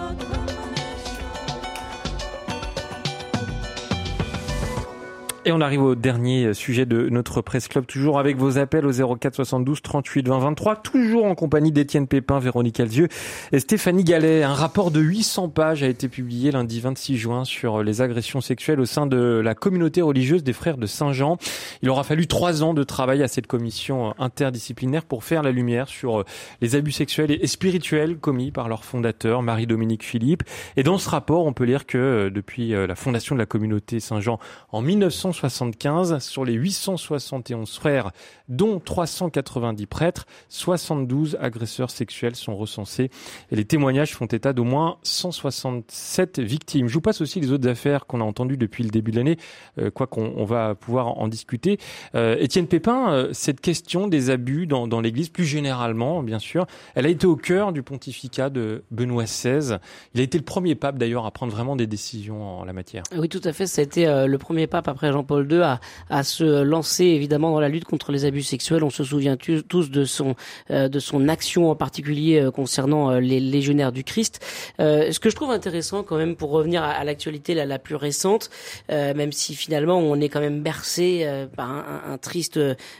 Speaker 2: Et on arrive au dernier sujet de notre presse club, toujours avec vos appels au 04 72 38 20 23, toujours en compagnie d'Étienne Pépin, Véronique Alzieux et Stéphanie Gallet. Un rapport de 800 pages a été publié lundi 26 juin sur les agressions sexuelles au sein de la communauté religieuse des frères de Saint-Jean. Il aura fallu trois ans de travail à cette commission interdisciplinaire pour faire la lumière sur les abus sexuels et spirituels commis par leur fondateur, Marie-Dominique Philippe. Et dans ce rapport, on peut lire que depuis la fondation de la communauté Saint-Jean en 1960, 75 sur les 871 frères, dont 390 prêtres, 72 agresseurs sexuels sont recensés et les témoignages font état d'au moins 167 victimes. Je vous passe aussi les autres affaires qu'on a entendues depuis le début de l'année, euh, quoi qu'on on va pouvoir en discuter. Euh, Étienne Pépin, euh, cette question des abus dans, dans l'Église, plus généralement, bien sûr, elle a été au cœur du pontificat de Benoît XVI. Il a été le premier pape d'ailleurs à prendre vraiment des décisions en la matière.
Speaker 3: Oui, tout à fait. Été euh, le premier pape après Jean-Paul II à, à, se lancer évidemment dans la lutte contre les abus sexuels. On se souvient tous de son euh, de son action en particulier euh, concernant euh, les légionnaires du Christ. Euh, ce que je trouve intéressant quand même pour revenir à, à l'actualité la, la, plus récente, même si finalement on est quand même bercé par un, un, triste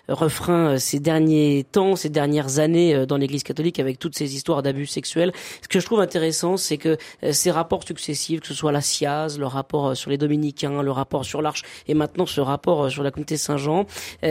Speaker 3: refrain ces derniers temps, ces dernières années dans l'Église catholique avec toutes ces histoires d'abus sexuels. Ce que je trouve intéressant, c'est que ces rapports successifs, que ce soit la SIAZ, le rapport sur les dominicains, le rapport sur l'Arche et maintenant ce rapport sur la communauté Saint-Jean,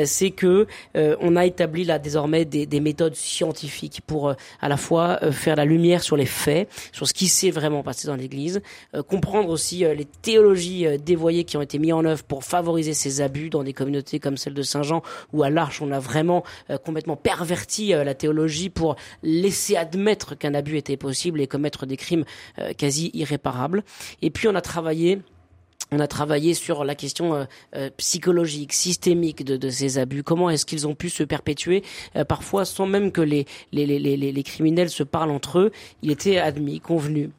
Speaker 3: c'est que on a établi là désormais des, des méthodes scientifiques pour à la fois faire la lumière sur les faits, sur ce qui s'est vraiment passé dans l'Église, comprendre aussi les théologies dévoyées qui ont été mises en œuvre pour favoriser ces abus dans des communautés comme celle de Saint-Jean, où à l'Arche on a vraiment complètement perverti la théologie pour laisser admettre qu'un abus était possible et commettre des crimes quasi irréparables. Et puis on a travaillé on a travaillé sur la question euh, euh, psychologique, systémique de, ces abus. Comment est-ce qu'ils ont pu se perpétuer euh, parfois sans même que les, les, les, les, les criminels se parlent entre eux? Il était admis, convenu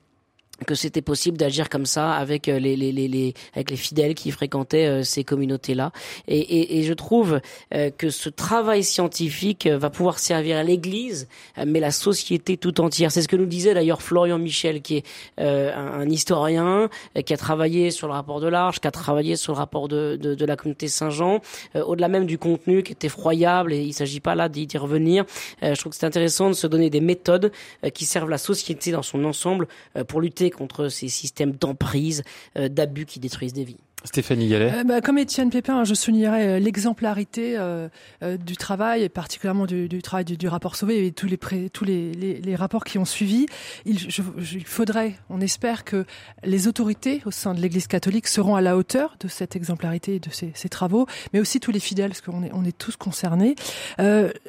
Speaker 3: que c'était possible d'agir comme ça avec les, les, les, les, avec les fidèles qui fréquentaient euh, ces communautés-là. Et, et, et, je trouve euh, que ce travail scientifique va pouvoir servir l'Église, mais la société tout entière. C'est ce que nous disait d'ailleurs Florian Michel, qui est euh, un, un, historien, qui a travaillé sur le rapport de l'Arche, qui a travaillé sur le rapport de, de, de la communauté Saint-Jean, au-delà même du contenu qui est effroyable, et il s'agit pas là d'y revenir. je trouve que c'est intéressant de se donner des méthodes qui servent la société dans son ensemble pour lutter contre ces systèmes d'emprise, euh, d'abus qui détruisent des vies.
Speaker 2: Stéphanie Gallet.
Speaker 5: Euh, bah, comme Étienne Pépin, je soulignerais euh, l'exemplarité euh, euh, du travail, et particulièrement du, du travail du, du, rapport Sauvé et tous les pré, tous les, les, les, rapports qui ont suivi. Il, je, je, il, faudrait, on espère que les autorités au sein de l'Église catholique seront à la hauteur de cette exemplarité et de ces, ces, travaux, mais aussi tous les fidèles, parce qu'on est, on est tous concernés.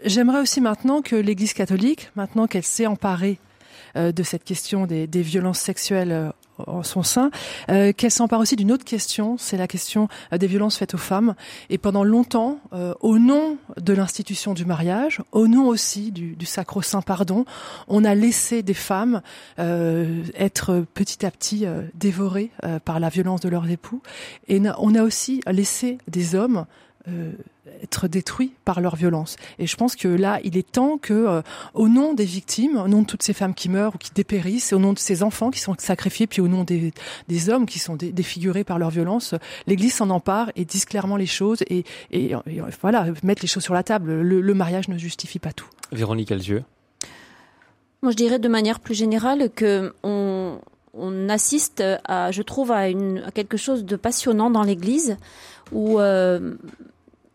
Speaker 5: J'aimerais aussi maintenant que l'Église catholique, maintenant qu'elle s'est emparée de cette question des, des violences sexuelles en son sein, euh, qu'elle s'empare aussi d'une autre question, c'est la question euh, des violences faites aux femmes. Et pendant longtemps, euh, au nom de l'institution du mariage, au nom aussi du, du sacro-saint pardon, on a laissé des femmes euh, être petit à petit euh, dévorées euh, par la violence de leurs époux. Et on a aussi laissé des hommes être détruits par leur violence. Et je pense que là, il est temps que, euh, au nom des victimes, au nom de toutes ces femmes qui meurent ou qui dépérissent, au nom de ces enfants qui sont sacrifiés, puis au nom des, des hommes qui sont dé, défigurés par leur violence, l'Église s'en empare et dise clairement les choses et, et, et, voilà, mettre les choses sur la table. Le, le mariage ne justifie pas tout.
Speaker 2: Véronique Alzieux.
Speaker 4: Moi, je dirais de manière plus générale que on, on assiste à, je trouve, à, une, à quelque chose de passionnant dans l'Église où euh,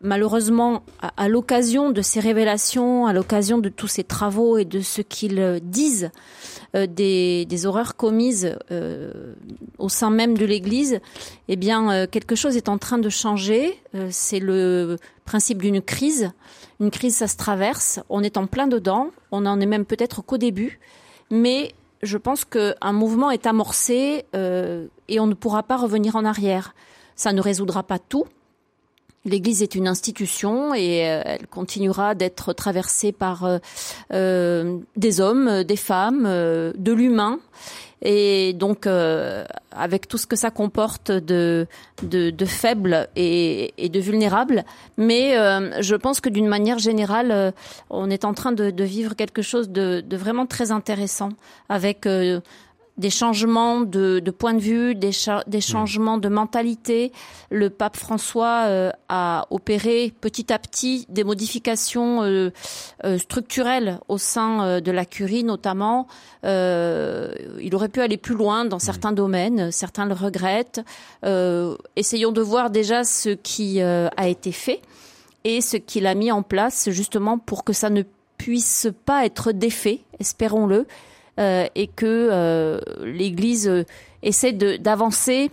Speaker 4: malheureusement, à, l'occasion de ces révélations, à l'occasion de tous ces travaux et de ce qu'ils disent euh, des, des, horreurs commises euh, au sein même de l'Église, eh bien, euh, quelque chose est en train de changer. Euh, c'est le principe d'une crise. Une crise, ça se traverse. On est en plein dedans. On en est même peut-être qu'au début, mais je pense qu'un mouvement est amorcé euh, et on ne pourra pas revenir en arrière. Ça ne résoudra pas tout, L'Église est une institution et euh, elle continuera d'être traversée par euh, euh, des hommes, des femmes, de l'humain. et donc avec tout ce que ça comporte de de, de faible et, de vulnérable. Mais je pense que d'une manière générale, on est en train de, de vivre quelque chose de, de, vraiment très intéressant avec des changements de, de, point de vue, des, des changements de mentalité. Le pape François euh, a opéré petit à petit des modifications euh, euh, structurelles au sein de la curie, notamment. il aurait pu aller plus loin dans certains domaines, certains le regrettent. essayons de voir déjà ce qui a été fait et ce qu'il a mis en place justement pour que ça ne puisse pas être défait, espérons-le, euh, et que euh, l'Église euh, essaie d'avancer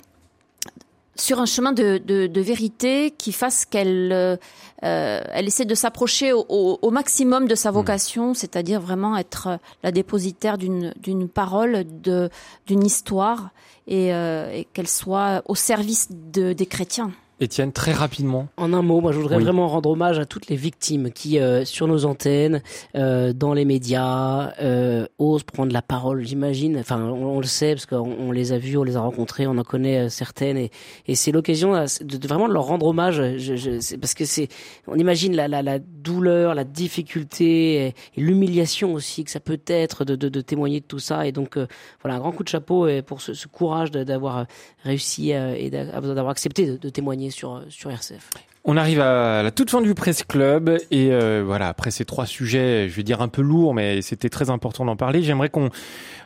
Speaker 4: sur un chemin de, de, de, vérité qui fasse qu'elle euh, elle essaie de s'approcher au, au, maximum de sa mmh. vocation, c'est-à-dire vraiment être la dépositaire d'une d'une parole, de d'une histoire et, euh, et qu'elle soit au service de, des chrétiens.
Speaker 2: Étienne, très rapidement.
Speaker 3: En un mot, moi je voudrais vraiment rendre hommage à toutes les victimes qui, euh, sur nos antennes, euh, dans les médias, euh, osent prendre la parole, j'imagine. Enfin, on, le sait parce qu'on les a vus, on les a rencontrés, on en connaît euh, certaines, et, et c'est l'occasion de, de, vraiment leur rendre hommage. Je, je, parce que c'est, on imagine la, la, la, douleur, la difficulté et, l'humiliation aussi que ça peut être de, de, de, témoigner de tout ça. Et donc, euh, voilà, un grand coup de chapeau pour ce, ce courage d'avoir réussi et d'avoir accepté de, de sur, sur RCF.
Speaker 2: On arrive à la toute fin du Presse Club et euh, voilà après ces trois sujets, je vais dire un peu lourds, mais c'était très important d'en parler. J'aimerais qu'on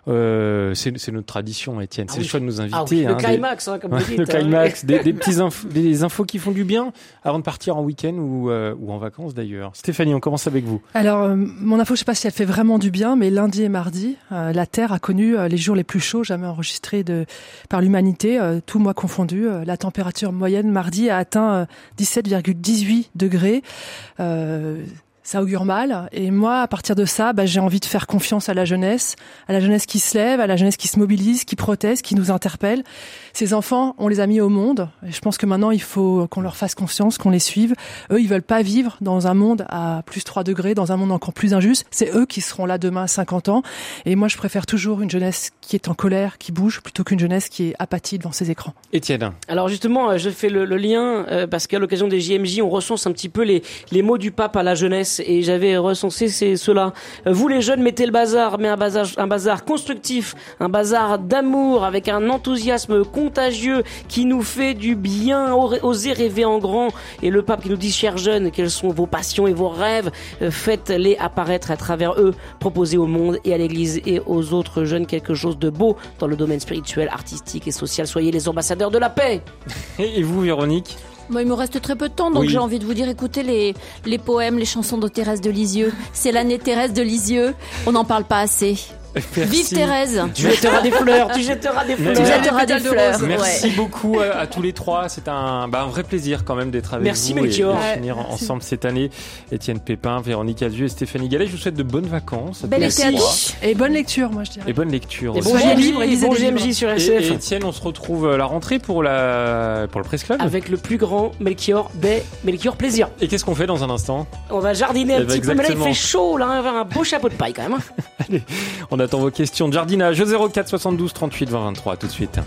Speaker 2: euh, c'est, notre tradition, Étienne. c'est ah le choix de nous inviter. Ah
Speaker 3: oui, le hein, climax, hein, comme vous dites.
Speaker 2: Le hein. climax, des, des, petits infos, des infos qui font du bien avant de partir en week-end ou, euh, ou en vacances d'ailleurs. Stéphanie, on commence avec vous.
Speaker 5: Alors, euh, mon info, je sais pas si elle fait vraiment du bien, mais lundi et mardi, la Terre a connu les jours les plus chauds jamais enregistrés de, par l'humanité, tout mois confondu. la température moyenne mardi a atteint 17,18 degrés ça augure mal. Et moi, à partir de ça, bah, j'ai envie de faire confiance à la jeunesse, à la jeunesse qui se lève, à la jeunesse qui se mobilise, qui proteste, qui nous interpelle. Ces enfants, on les a mis au monde. Et je pense que maintenant, il faut qu'on leur fasse confiance, qu'on les suive. Eux, ils veulent pas vivre dans un monde à plus 3 degrés, dans un monde encore plus injuste. C'est eux qui seront là demain à 50 ans. Et moi, je préfère toujours une jeunesse qui est en colère, qui bouge, plutôt qu'une jeunesse qui est apathie devant ses écrans.
Speaker 2: Étienne.
Speaker 3: Alors justement, euh, je fais le, lien euh, parce qu'à l'occasion des JMJ, on recense un petit peu les, les mots du pape à la jeunesse et j'avais recensé c'est cela. Vous les jeunes mettez le bazar, mais un bazar, un bazar constructif, un bazar d'amour avec un enthousiasme contagieux qui nous fait du bien. Osez rêver en grand. Et le pape qui nous dit, chers jeunes, quelles sont vos passions et vos rêves euh, Faites-les apparaître à travers eux. Proposez au monde et à l'Église et aux autres jeunes quelque chose de beau dans le domaine spirituel, artistique et social. Soyez les ambassadeurs de la paix.
Speaker 2: Et vous, Véronique?
Speaker 4: Il me reste très peu de temps, donc j'ai envie de vous dire, écoutez les, les poèmes, les chansons de Thérèse de Lisieux. C'est l'année Thérèse de Lisieux. On n'en parle pas assez. Vive Thérèse
Speaker 3: Tu jetteras des fleurs, tu jetteras des fleurs. Tu
Speaker 4: jetteras des fleurs.
Speaker 2: Merci beaucoup à, tous les trois. C'est un, bah, un vrai plaisir quand même d'être avec
Speaker 3: Merci
Speaker 2: vous
Speaker 3: Melchior.
Speaker 2: et de finir ensemble cette année. Étienne Pépin, Véronique Azieux et Stéphanie Gallet. Je vous souhaite de bonnes vacances.
Speaker 4: Belle été
Speaker 5: Et bonne lecture, moi je dirais.
Speaker 2: Et bonne lecture.
Speaker 3: Et bon GMJ, sur SF.
Speaker 2: Et Étienne, on se retrouve à la rentrée pour, la, pour le Presse Club.
Speaker 3: Avec le plus grand Melchior des Melchior Plaisir.
Speaker 2: Et qu'est-ce qu'on fait dans un instant?
Speaker 3: On va jardiner un eh ben, petit peu. Mais là, il fait chaud, là. On va un beau chapeau de paille quand même.
Speaker 2: Allez, on attend vos questions de jardinage 04 72 38 20 23. Tout de suite.